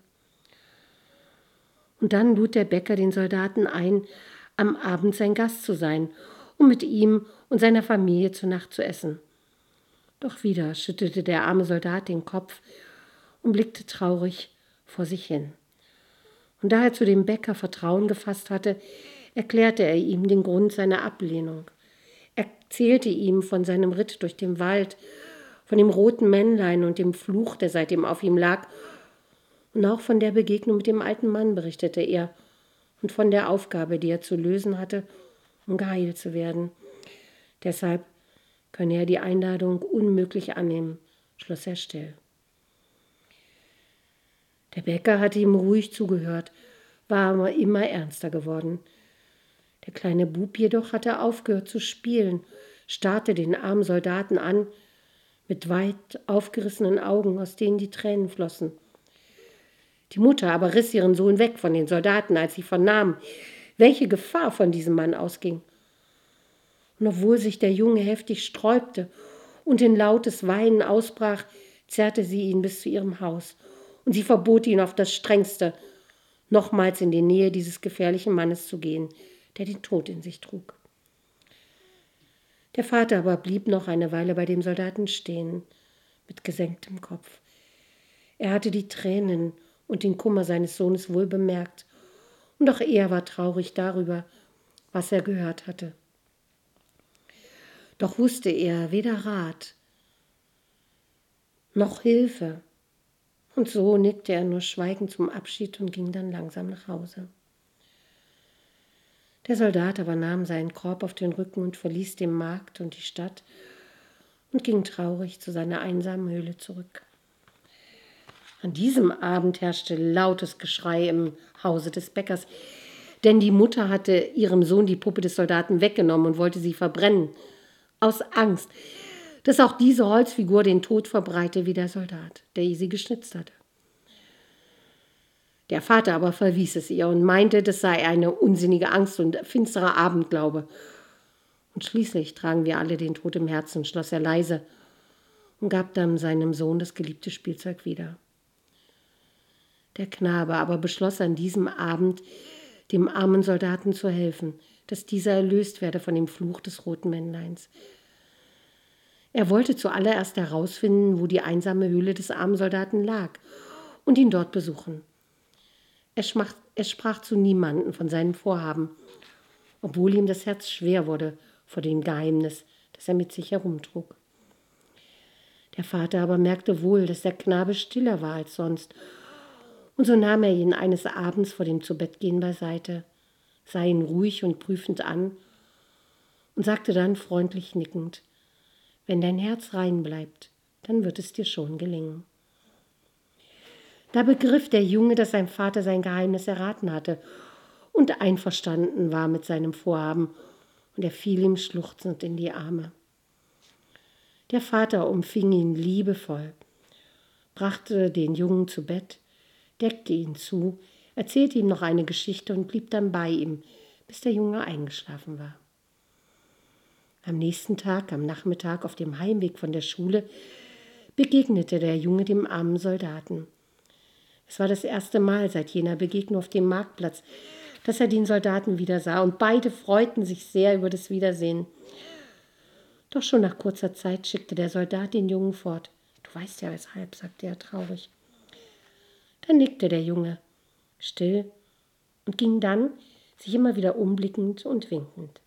Und dann lud der Bäcker den Soldaten ein, am Abend sein Gast zu sein, um mit ihm und seiner Familie zu Nacht zu essen. Doch wieder schüttelte der arme Soldat den Kopf und blickte traurig vor sich hin. Und da er zu dem Bäcker Vertrauen gefasst hatte, erklärte er ihm den Grund seiner Ablehnung, erzählte ihm von seinem Ritt durch den Wald, von dem roten Männlein und dem Fluch, der seitdem auf ihm lag, und auch von der Begegnung mit dem alten Mann berichtete er und von der Aufgabe, die er zu lösen hatte, um geheilt zu werden. Deshalb könne er die Einladung unmöglich annehmen, schloss er still. Der Bäcker hatte ihm ruhig zugehört, war aber immer ernster geworden. Der kleine Bub jedoch hatte aufgehört zu spielen, starrte den armen Soldaten an, mit weit aufgerissenen Augen, aus denen die Tränen flossen. Die Mutter aber riss ihren Sohn weg von den Soldaten, als sie vernahm, welche Gefahr von diesem Mann ausging. Und obwohl sich der Junge heftig sträubte und in lautes Weinen ausbrach, zerrte sie ihn bis zu ihrem Haus, und sie verbot ihn auf das strengste, nochmals in die Nähe dieses gefährlichen Mannes zu gehen, der den Tod in sich trug. Der Vater aber blieb noch eine Weile bei dem Soldaten stehen, mit gesenktem Kopf. Er hatte die Tränen und den Kummer seines Sohnes wohl bemerkt, und auch er war traurig darüber, was er gehört hatte. Doch wusste er weder Rat noch Hilfe, und so nickte er nur schweigend zum Abschied und ging dann langsam nach Hause. Der Soldat aber nahm seinen Korb auf den Rücken und verließ den Markt und die Stadt und ging traurig zu seiner einsamen Höhle zurück. An diesem Abend herrschte lautes Geschrei im Hause des Bäckers, denn die Mutter hatte ihrem Sohn die Puppe des Soldaten weggenommen und wollte sie verbrennen, aus Angst, dass auch diese Holzfigur den Tod verbreite wie der Soldat, der sie geschnitzt hatte. Der Vater aber verwies es ihr und meinte, das sei eine unsinnige Angst und finsterer Abendglaube. Und schließlich tragen wir alle den Tod im Herzen, schloss er leise und gab dann seinem Sohn das geliebte Spielzeug wieder. Der Knabe aber beschloss an diesem Abend, dem armen Soldaten zu helfen, dass dieser erlöst werde von dem Fluch des roten Männleins. Er wollte zuallererst herausfinden, wo die einsame Höhle des armen Soldaten lag und ihn dort besuchen. Er, schmach, er sprach zu niemanden von seinen Vorhaben, obwohl ihm das Herz schwer wurde vor dem Geheimnis, das er mit sich herumtrug. Der Vater aber merkte wohl, dass der Knabe stiller war als sonst und so nahm er ihn eines Abends vor dem Zubettgehen beiseite, sah ihn ruhig und prüfend an und sagte dann freundlich nickend, wenn dein Herz rein bleibt, dann wird es dir schon gelingen. Da begriff der Junge, dass sein Vater sein Geheimnis erraten hatte und einverstanden war mit seinem Vorhaben, und er fiel ihm schluchzend in die Arme. Der Vater umfing ihn liebevoll, brachte den Jungen zu Bett, deckte ihn zu, erzählte ihm noch eine Geschichte und blieb dann bei ihm, bis der Junge eingeschlafen war. Am nächsten Tag, am Nachmittag auf dem Heimweg von der Schule, begegnete der Junge dem armen Soldaten. Es war das erste Mal seit jener Begegnung auf dem Marktplatz, dass er den Soldaten wieder sah, und beide freuten sich sehr über das Wiedersehen. Doch schon nach kurzer Zeit schickte der Soldat den Jungen fort. Du weißt ja weshalb, sagte er traurig. Da nickte der Junge, still, und ging dann, sich immer wieder umblickend und winkend.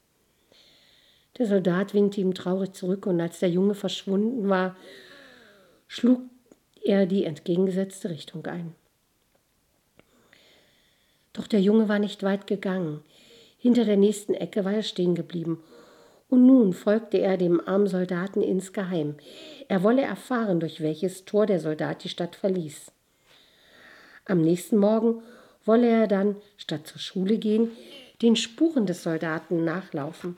Der Soldat winkte ihm traurig zurück, und als der Junge verschwunden war, schlug er die entgegengesetzte Richtung ein. Doch der Junge war nicht weit gegangen. Hinter der nächsten Ecke war er stehen geblieben. Und nun folgte er dem armen Soldaten insgeheim. Er wolle erfahren, durch welches Tor der Soldat die Stadt verließ. Am nächsten Morgen wolle er dann, statt zur Schule gehen, den Spuren des Soldaten nachlaufen.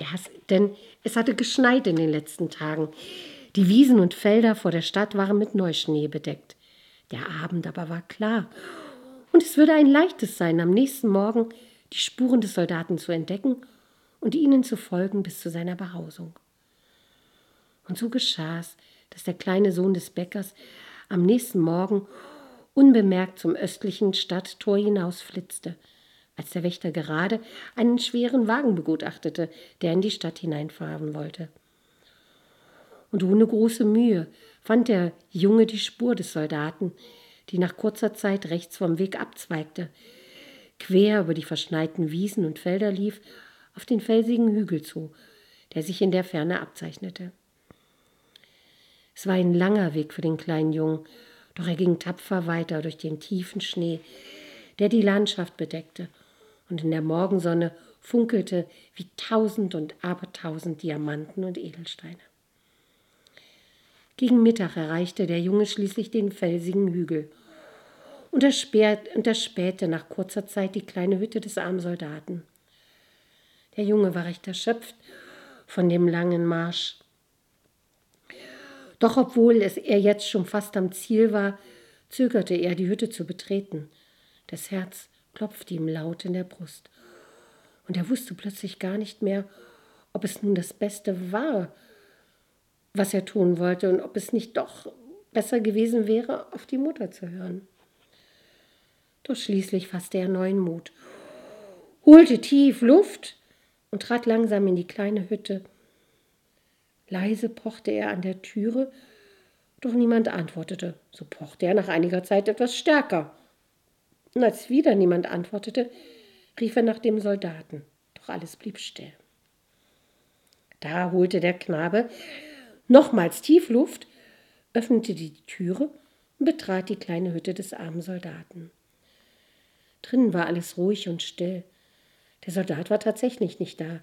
Erst, denn es hatte geschneit in den letzten Tagen. Die Wiesen und Felder vor der Stadt waren mit Neuschnee bedeckt. Der Abend aber war klar, und es würde ein leichtes sein, am nächsten Morgen die Spuren des Soldaten zu entdecken und ihnen zu folgen bis zu seiner Behausung. Und so geschah es, dass der kleine Sohn des Bäckers am nächsten Morgen unbemerkt zum östlichen Stadttor hinausflitzte, als der Wächter gerade einen schweren Wagen begutachtete, der in die Stadt hineinfahren wollte. Und ohne große Mühe fand der Junge die Spur des Soldaten, die nach kurzer Zeit rechts vom Weg abzweigte, quer über die verschneiten Wiesen und Felder lief, auf den felsigen Hügel zu, der sich in der Ferne abzeichnete. Es war ein langer Weg für den kleinen Jungen, doch er ging tapfer weiter durch den tiefen Schnee, der die Landschaft bedeckte und in der Morgensonne funkelte wie tausend und abertausend Diamanten und Edelsteine. Gegen Mittag erreichte der Junge schließlich den felsigen Hügel und erspähte nach kurzer Zeit die kleine Hütte des armen Soldaten. Der Junge war recht erschöpft von dem langen Marsch doch obwohl es er jetzt schon fast am Ziel war, zögerte er, die Hütte zu betreten. Das Herz klopfte ihm laut in der Brust. Und er wusste plötzlich gar nicht mehr, ob es nun das Beste war, was er tun wollte, und ob es nicht doch besser gewesen wäre, auf die Mutter zu hören. Doch schließlich fasste er neuen Mut, holte tief Luft und trat langsam in die kleine Hütte, Leise pochte er an der Türe, doch niemand antwortete. So pochte er nach einiger Zeit etwas stärker. Und als wieder niemand antwortete, rief er nach dem Soldaten. Doch alles blieb still. Da holte der Knabe nochmals tief Luft, öffnete die Türe und betrat die kleine Hütte des armen Soldaten. Drinnen war alles ruhig und still. Der Soldat war tatsächlich nicht da.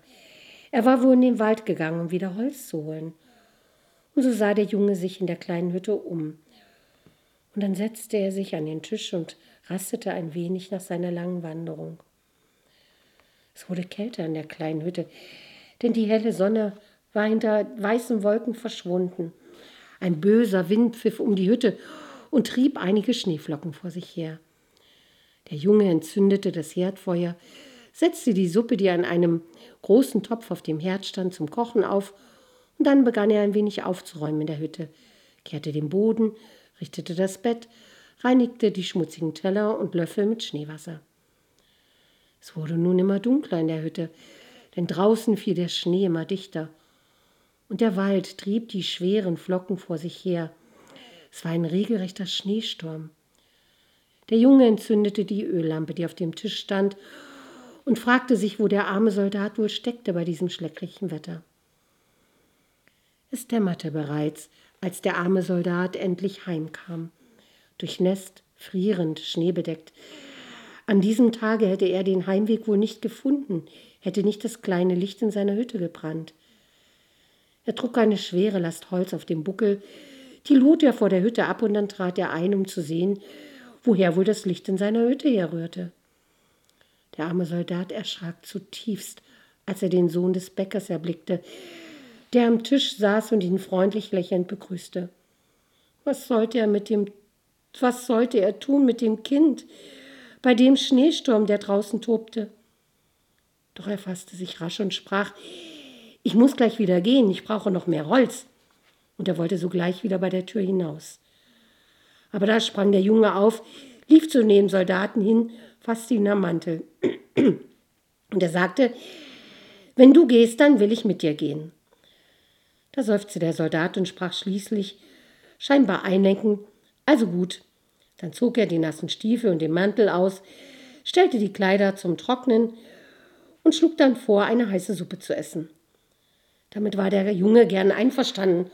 Er war wohl in den Wald gegangen, um wieder Holz zu holen. Und so sah der Junge sich in der kleinen Hütte um. Und dann setzte er sich an den Tisch und rastete ein wenig nach seiner langen Wanderung. Es wurde kälter in der kleinen Hütte, denn die helle Sonne war hinter weißen Wolken verschwunden. Ein böser Wind pfiff um die Hütte und trieb einige Schneeflocken vor sich her. Der Junge entzündete das Herdfeuer, setzte die Suppe, die an einem großen Topf auf dem Herd stand, zum Kochen auf Und dann begann er ein wenig aufzuräumen in der Hütte, kehrte den Boden, richtete das Bett, reinigte die schmutzigen Teller und Löffel mit Schneewasser. Es wurde nun immer dunkler in der Hütte, denn draußen fiel der Schnee immer dichter, und der Wald trieb die schweren Flocken vor sich her. Es war ein regelrechter Schneesturm. Der Junge entzündete die Öllampe, die auf dem Tisch stand, und fragte sich, wo der arme Soldat wohl steckte bei diesem schrecklichen Wetter. Es dämmerte bereits, als der arme Soldat endlich heimkam, durchnässt, frierend, schneebedeckt. An diesem Tage hätte er den Heimweg wohl nicht gefunden, hätte nicht das kleine Licht in seiner Hütte gebrannt. Er trug eine schwere Last Holz auf dem Buckel, die lud er vor der Hütte ab und dann trat er ein, um zu sehen, woher wohl das Licht in seiner Hütte herrührte. Der arme Soldat erschrak zutiefst, als er den Sohn des Bäckers erblickte, der am Tisch saß und ihn freundlich lächelnd begrüßte. Was sollte er mit dem was sollte er tun mit dem Kind, bei dem Schneesturm, der draußen tobte? Doch er fasste sich rasch und sprach Ich muss gleich wieder gehen, ich brauche noch mehr Holz. Und er wollte sogleich wieder bei der Tür hinaus. Aber da sprang der Junge auf, lief zu den Soldaten hin, fasste ihn am Mantel. [CLEARS THROAT] Und er sagte, wenn du gehst, dann will ich mit dir gehen. Da seufzte der Soldat und sprach schließlich, scheinbar einlenken, also gut. Dann zog er die nassen Stiefel und den Mantel aus, stellte die Kleider zum Trocknen und schlug dann vor, eine heiße Suppe zu essen. Damit war der Junge gern einverstanden.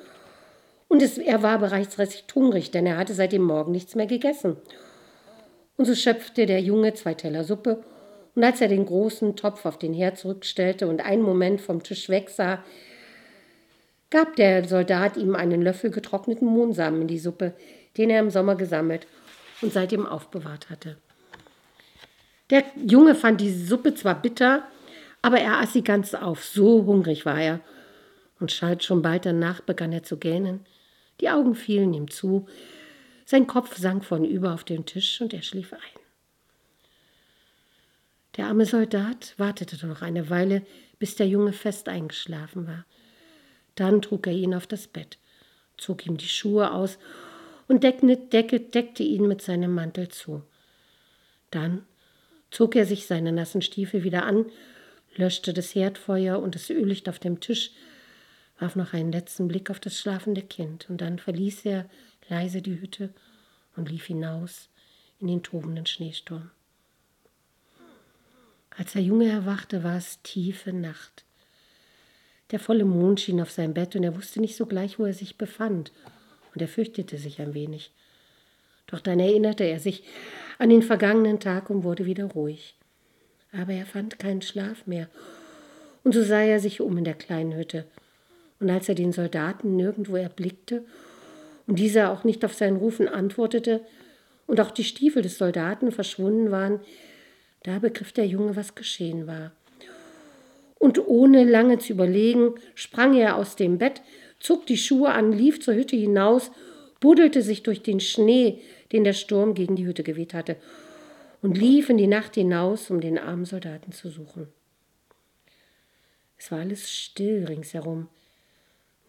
Und es, er war bereits recht hungrig, denn er hatte seit dem Morgen nichts mehr gegessen. Und so schöpfte der Junge zwei Teller Suppe, und als er den großen Topf auf den Herd zurückstellte und einen Moment vom Tisch wegsah, gab der Soldat ihm einen Löffel getrockneten Mohnsamen in die Suppe, den er im Sommer gesammelt und seitdem aufbewahrt hatte. Der Junge fand die Suppe zwar bitter, aber er aß sie ganz auf, so hungrig war er. Und schon bald danach begann er zu gähnen. Die Augen fielen ihm zu, sein Kopf sank vornüber auf den Tisch und er schlief ein. Der arme Soldat wartete noch eine Weile, bis der Junge fest eingeschlafen war. Dann trug er ihn auf das Bett, zog ihm die Schuhe aus und deckte, ihn mit seinem Mantel zu. Dann zog er sich seine nassen Stiefel wieder an, löschte das Herdfeuer und das Öllicht auf dem Tisch, warf noch einen letzten Blick auf das schlafende Kind, und dann verließ er leise die Hütte und lief hinaus in den tobenden Schneesturm. Als der Junge erwachte, war es tiefe Nacht. Der volle Mond schien auf sein Bett und er wusste nicht sogleich, wo er sich befand und er fürchtete sich ein wenig. Doch dann erinnerte er sich an den vergangenen Tag und wurde wieder ruhig. Aber er fand keinen Schlaf mehr, und so sah er sich um in der kleinen Hütte. Und als er den Soldaten nirgendwo erblickte und dieser auch nicht auf seinen Rufen antwortete und auch die Stiefel des Soldaten verschwunden waren, da begriff der Junge, was geschehen war. Und ohne lange zu überlegen, sprang er aus dem Bett, zog die Schuhe an, lief zur Hütte hinaus, buddelte sich durch den Schnee, den der Sturm gegen die Hütte geweht hatte, und lief in die Nacht hinaus, um den armen Soldaten zu suchen. Es war alles still ringsherum.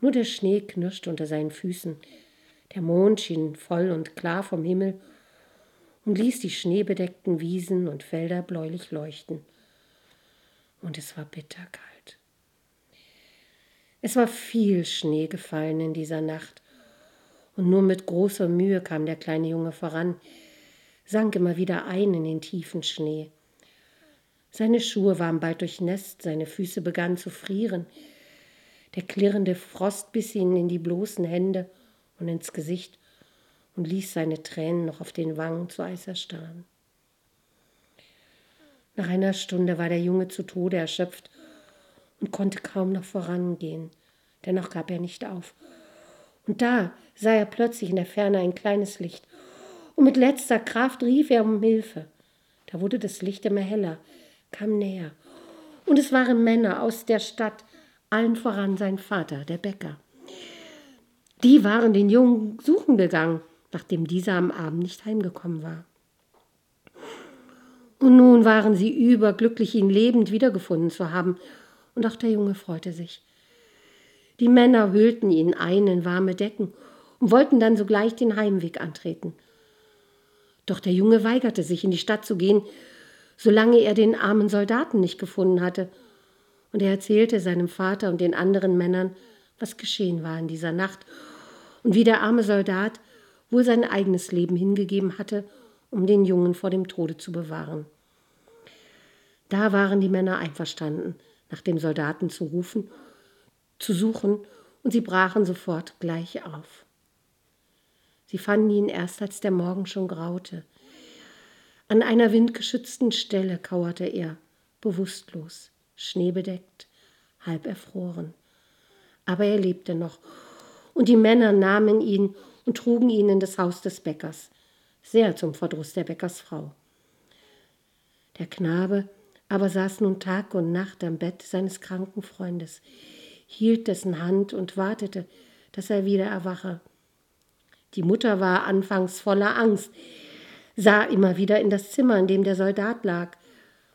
Nur der Schnee knirschte unter seinen Füßen. Der Mond schien voll und klar vom Himmel und ließ die schneebedeckten Wiesen und Felder bläulich leuchten. Und es war bitterkalt. Es war viel Schnee gefallen in dieser Nacht, und nur mit großer Mühe kam der kleine Junge voran, sank immer wieder ein in den tiefen Schnee. Seine Schuhe waren bald durchnässt, seine Füße begannen zu frieren. Der klirrende Frost biss ihn in die bloßen Hände und ins Gesicht und ließ seine Tränen noch auf den Wangen zu Eis erstarren. Nach einer Stunde war der Junge zu Tode erschöpft und konnte kaum noch vorangehen. Dennoch gab er nicht auf. Und da sah er plötzlich in der Ferne ein kleines Licht. Und mit letzter Kraft rief er um Hilfe. Da wurde das Licht immer heller, kam näher. Und es waren Männer aus der Stadt, allen voran sein Vater, der Bäcker. Die waren den Jungen suchen gegangen, nachdem dieser am Abend nicht heimgekommen war. Und nun waren sie überglücklich, ihn lebend wiedergefunden zu haben und auch der Junge freute sich. Die Männer hüllten ihn ein in warme Decken und wollten dann sogleich den Heimweg antreten. Doch der Junge weigerte sich, in die Stadt zu gehen, solange er den armen Soldaten nicht gefunden hatte, und er erzählte seinem Vater und den anderen Männern, was geschehen war in dieser Nacht und wie der arme Soldat wohl sein eigenes Leben hingegeben hatte, um den Jungen vor dem Tode zu bewahren. Da waren die Männer einverstanden, nach dem Soldaten zu rufen, zu suchen, und sie brachen sofort gleich auf. Sie fanden ihn erst, als der Morgen schon graute. An einer windgeschützten Stelle kauerte er, bewusstlos, schneebedeckt, halb erfroren. Aber er lebte noch, und die Männer nahmen ihn und trugen ihn in das Haus des Bäckers, sehr zum Verdruss der Bäckersfrau. Der Knabe aber saß nun Tag und Nacht am Bett seines kranken Freundes, hielt dessen Hand und wartete, dass er wieder erwache. Die Mutter war anfangs voller Angst, sah immer wieder in das Zimmer, in dem der Soldat lag,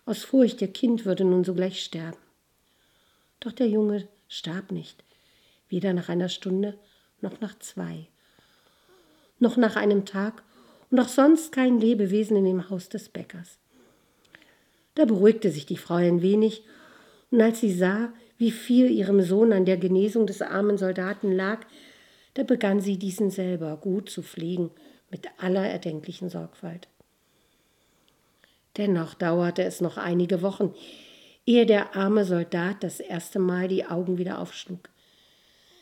aus Furcht, ihr Kind würde nun sogleich sterben. Doch der Junge starb nicht, weder nach einer Stunde noch nach zwei, noch nach einem Tag und auch sonst kein Lebewesen in dem Haus des Bäckers. Da beruhigte sich die Frau ein wenig, und als sie sah, wie viel ihrem Sohn an der Genesung des armen Soldaten lag, da begann sie diesen selber gut zu pflegen, mit aller erdenklichen Sorgfalt. Dennoch dauerte es noch einige Wochen, ehe der arme Soldat das erste Mal die Augen wieder aufschlug.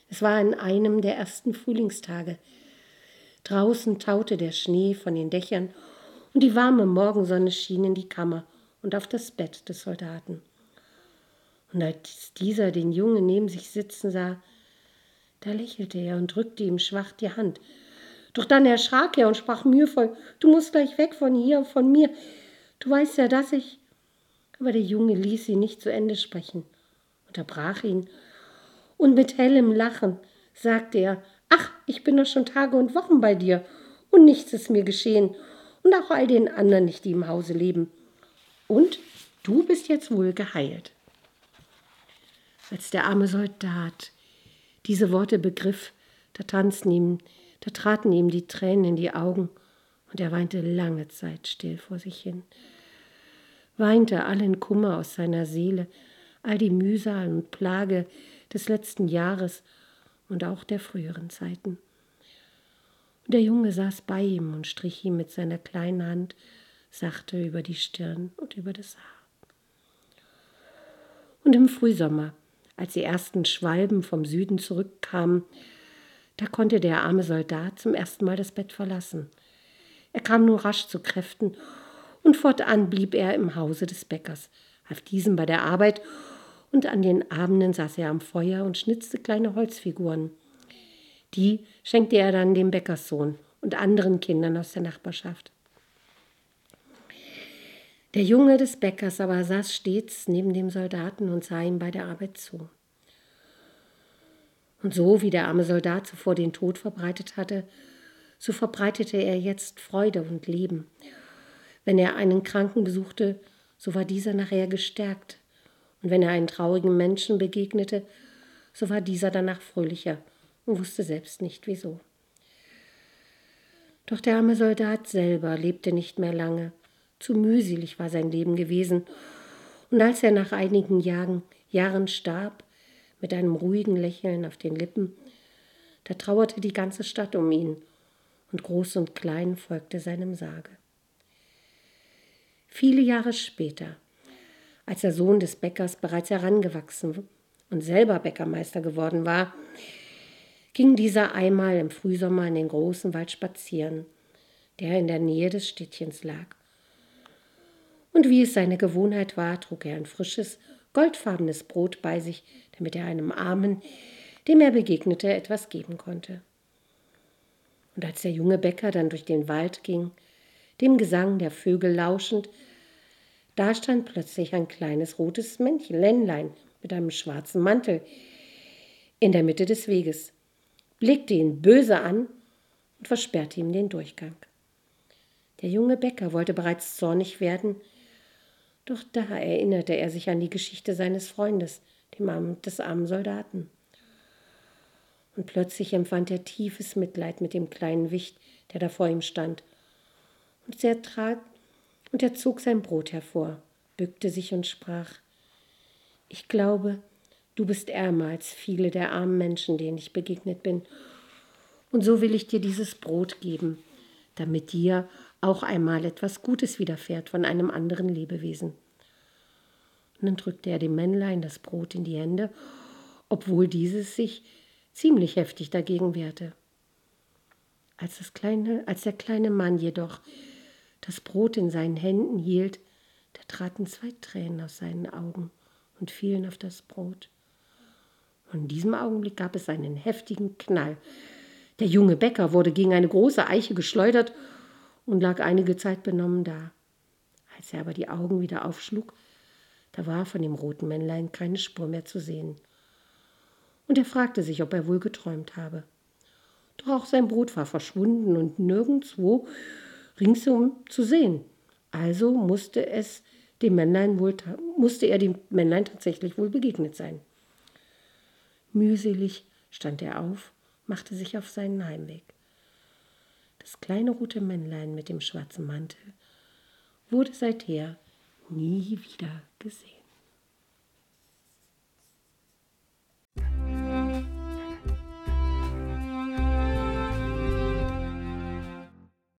Es war an einem der ersten Frühlingstage. Draußen taute der Schnee von den Dächern und die warme Morgensonne schien in die Kammer und auf das Bett des Soldaten. Und als dieser den Jungen neben sich sitzen sah, da lächelte er und drückte ihm schwach die Hand. Doch dann erschrak er und sprach mühevoll, du musst gleich weg von hier, von mir. Du weißt ja, dass ich. Aber der Junge ließ ihn nicht zu Ende sprechen, unterbrach ihn, und mit hellem Lachen sagte er, ach, ich bin doch schon Tage und Wochen bei dir, und nichts ist mir geschehen, und auch all den anderen nicht, die im Hause leben. Und du bist jetzt wohl geheilt. Als der arme Soldat diese Worte begriff, da tanzten ihm, da traten ihm die Tränen in die Augen, und er weinte lange Zeit still vor sich hin, weinte allen Kummer aus seiner Seele, all die Mühsal und Plage des letzten Jahres und auch der früheren Zeiten. Und der Junge saß bei ihm und strich ihm mit seiner kleinen Hand sachte über die Stirn und über das Haar. Und im Frühsommer, als die ersten Schwalben vom Süden zurückkamen, da konnte der arme Soldat zum ersten Mal das Bett verlassen. Er kam nur rasch zu Kräften und fortan blieb er im Hause des Bäckers, half diesem bei der Arbeit und an den Abenden saß er am Feuer und schnitzte kleine Holzfiguren. Die schenkte er dann dem Bäckerssohn und anderen Kindern aus der Nachbarschaft. Der Junge des Bäckers aber saß stets neben dem Soldaten und sah ihm bei der Arbeit zu. Und so wie der arme Soldat zuvor den Tod verbreitet hatte, so verbreitete er jetzt Freude und Leben. Wenn er einen Kranken besuchte, so war dieser nachher gestärkt. Und wenn er einen traurigen Menschen begegnete, so war dieser danach fröhlicher und wusste selbst nicht wieso. Doch der arme Soldat selber lebte nicht mehr lange. Zu mühselig war sein Leben gewesen. Und als er nach einigen Jahren, Jahren starb, mit einem ruhigen Lächeln auf den Lippen, da trauerte die ganze Stadt um ihn, und Groß und Klein folgte seinem Sarge. Viele Jahre später, als der Sohn des Bäckers bereits herangewachsen und selber Bäckermeister geworden war, ging dieser einmal im Frühsommer in den großen Wald spazieren, der in der Nähe des Städtchens lag. Und wie es seine Gewohnheit war, trug er ein frisches, goldfarbenes Brot bei sich, damit er einem Armen, dem er begegnete, etwas geben konnte. Und als der junge Bäcker dann durch den Wald ging, dem Gesang der Vögel lauschend, da stand plötzlich ein kleines rotes Männchen, Ländlein mit einem schwarzen Mantel in der Mitte des Weges, blickte ihn böse an und versperrte ihm den Durchgang. Der junge Bäcker wollte bereits zornig werden, doch da erinnerte er sich an die Geschichte seines Freundes, dem armen, des armen Soldaten. Und plötzlich empfand er tiefes Mitleid mit dem kleinen Wicht, der da vor ihm stand. Und er trat und er zog sein Brot hervor, bückte sich und sprach: Ich glaube, du bist ärmer als viele der armen Menschen, denen ich begegnet bin. Und so will ich dir dieses Brot geben, damit dir auch einmal etwas Gutes widerfährt von einem anderen Lebewesen. Und dann drückte er dem Männlein das Brot in die Hände, obwohl dieses sich ziemlich heftig dagegen wehrte. Als, das kleine, als der kleine Mann jedoch das Brot in seinen Händen hielt, da traten zwei Tränen aus seinen Augen und fielen auf das Brot. Und in diesem Augenblick gab es einen heftigen Knall. Der junge Bäcker wurde gegen eine große Eiche geschleudert und lag einige Zeit benommen da. Als er aber die Augen wieder aufschlug, da war von dem roten Männlein keine Spur mehr zu sehen. Und er fragte sich, ob er wohl geträumt habe. Doch auch sein Brot war verschwunden und nirgendwo ringsum zu sehen. Also musste es dem Männlein wohl, musste er dem Männlein tatsächlich wohl begegnet sein. Mühselig stand er auf, machte sich auf seinen Heimweg. Das kleine rote Männlein mit dem schwarzen Mantel wurde seither nie wieder gesehen.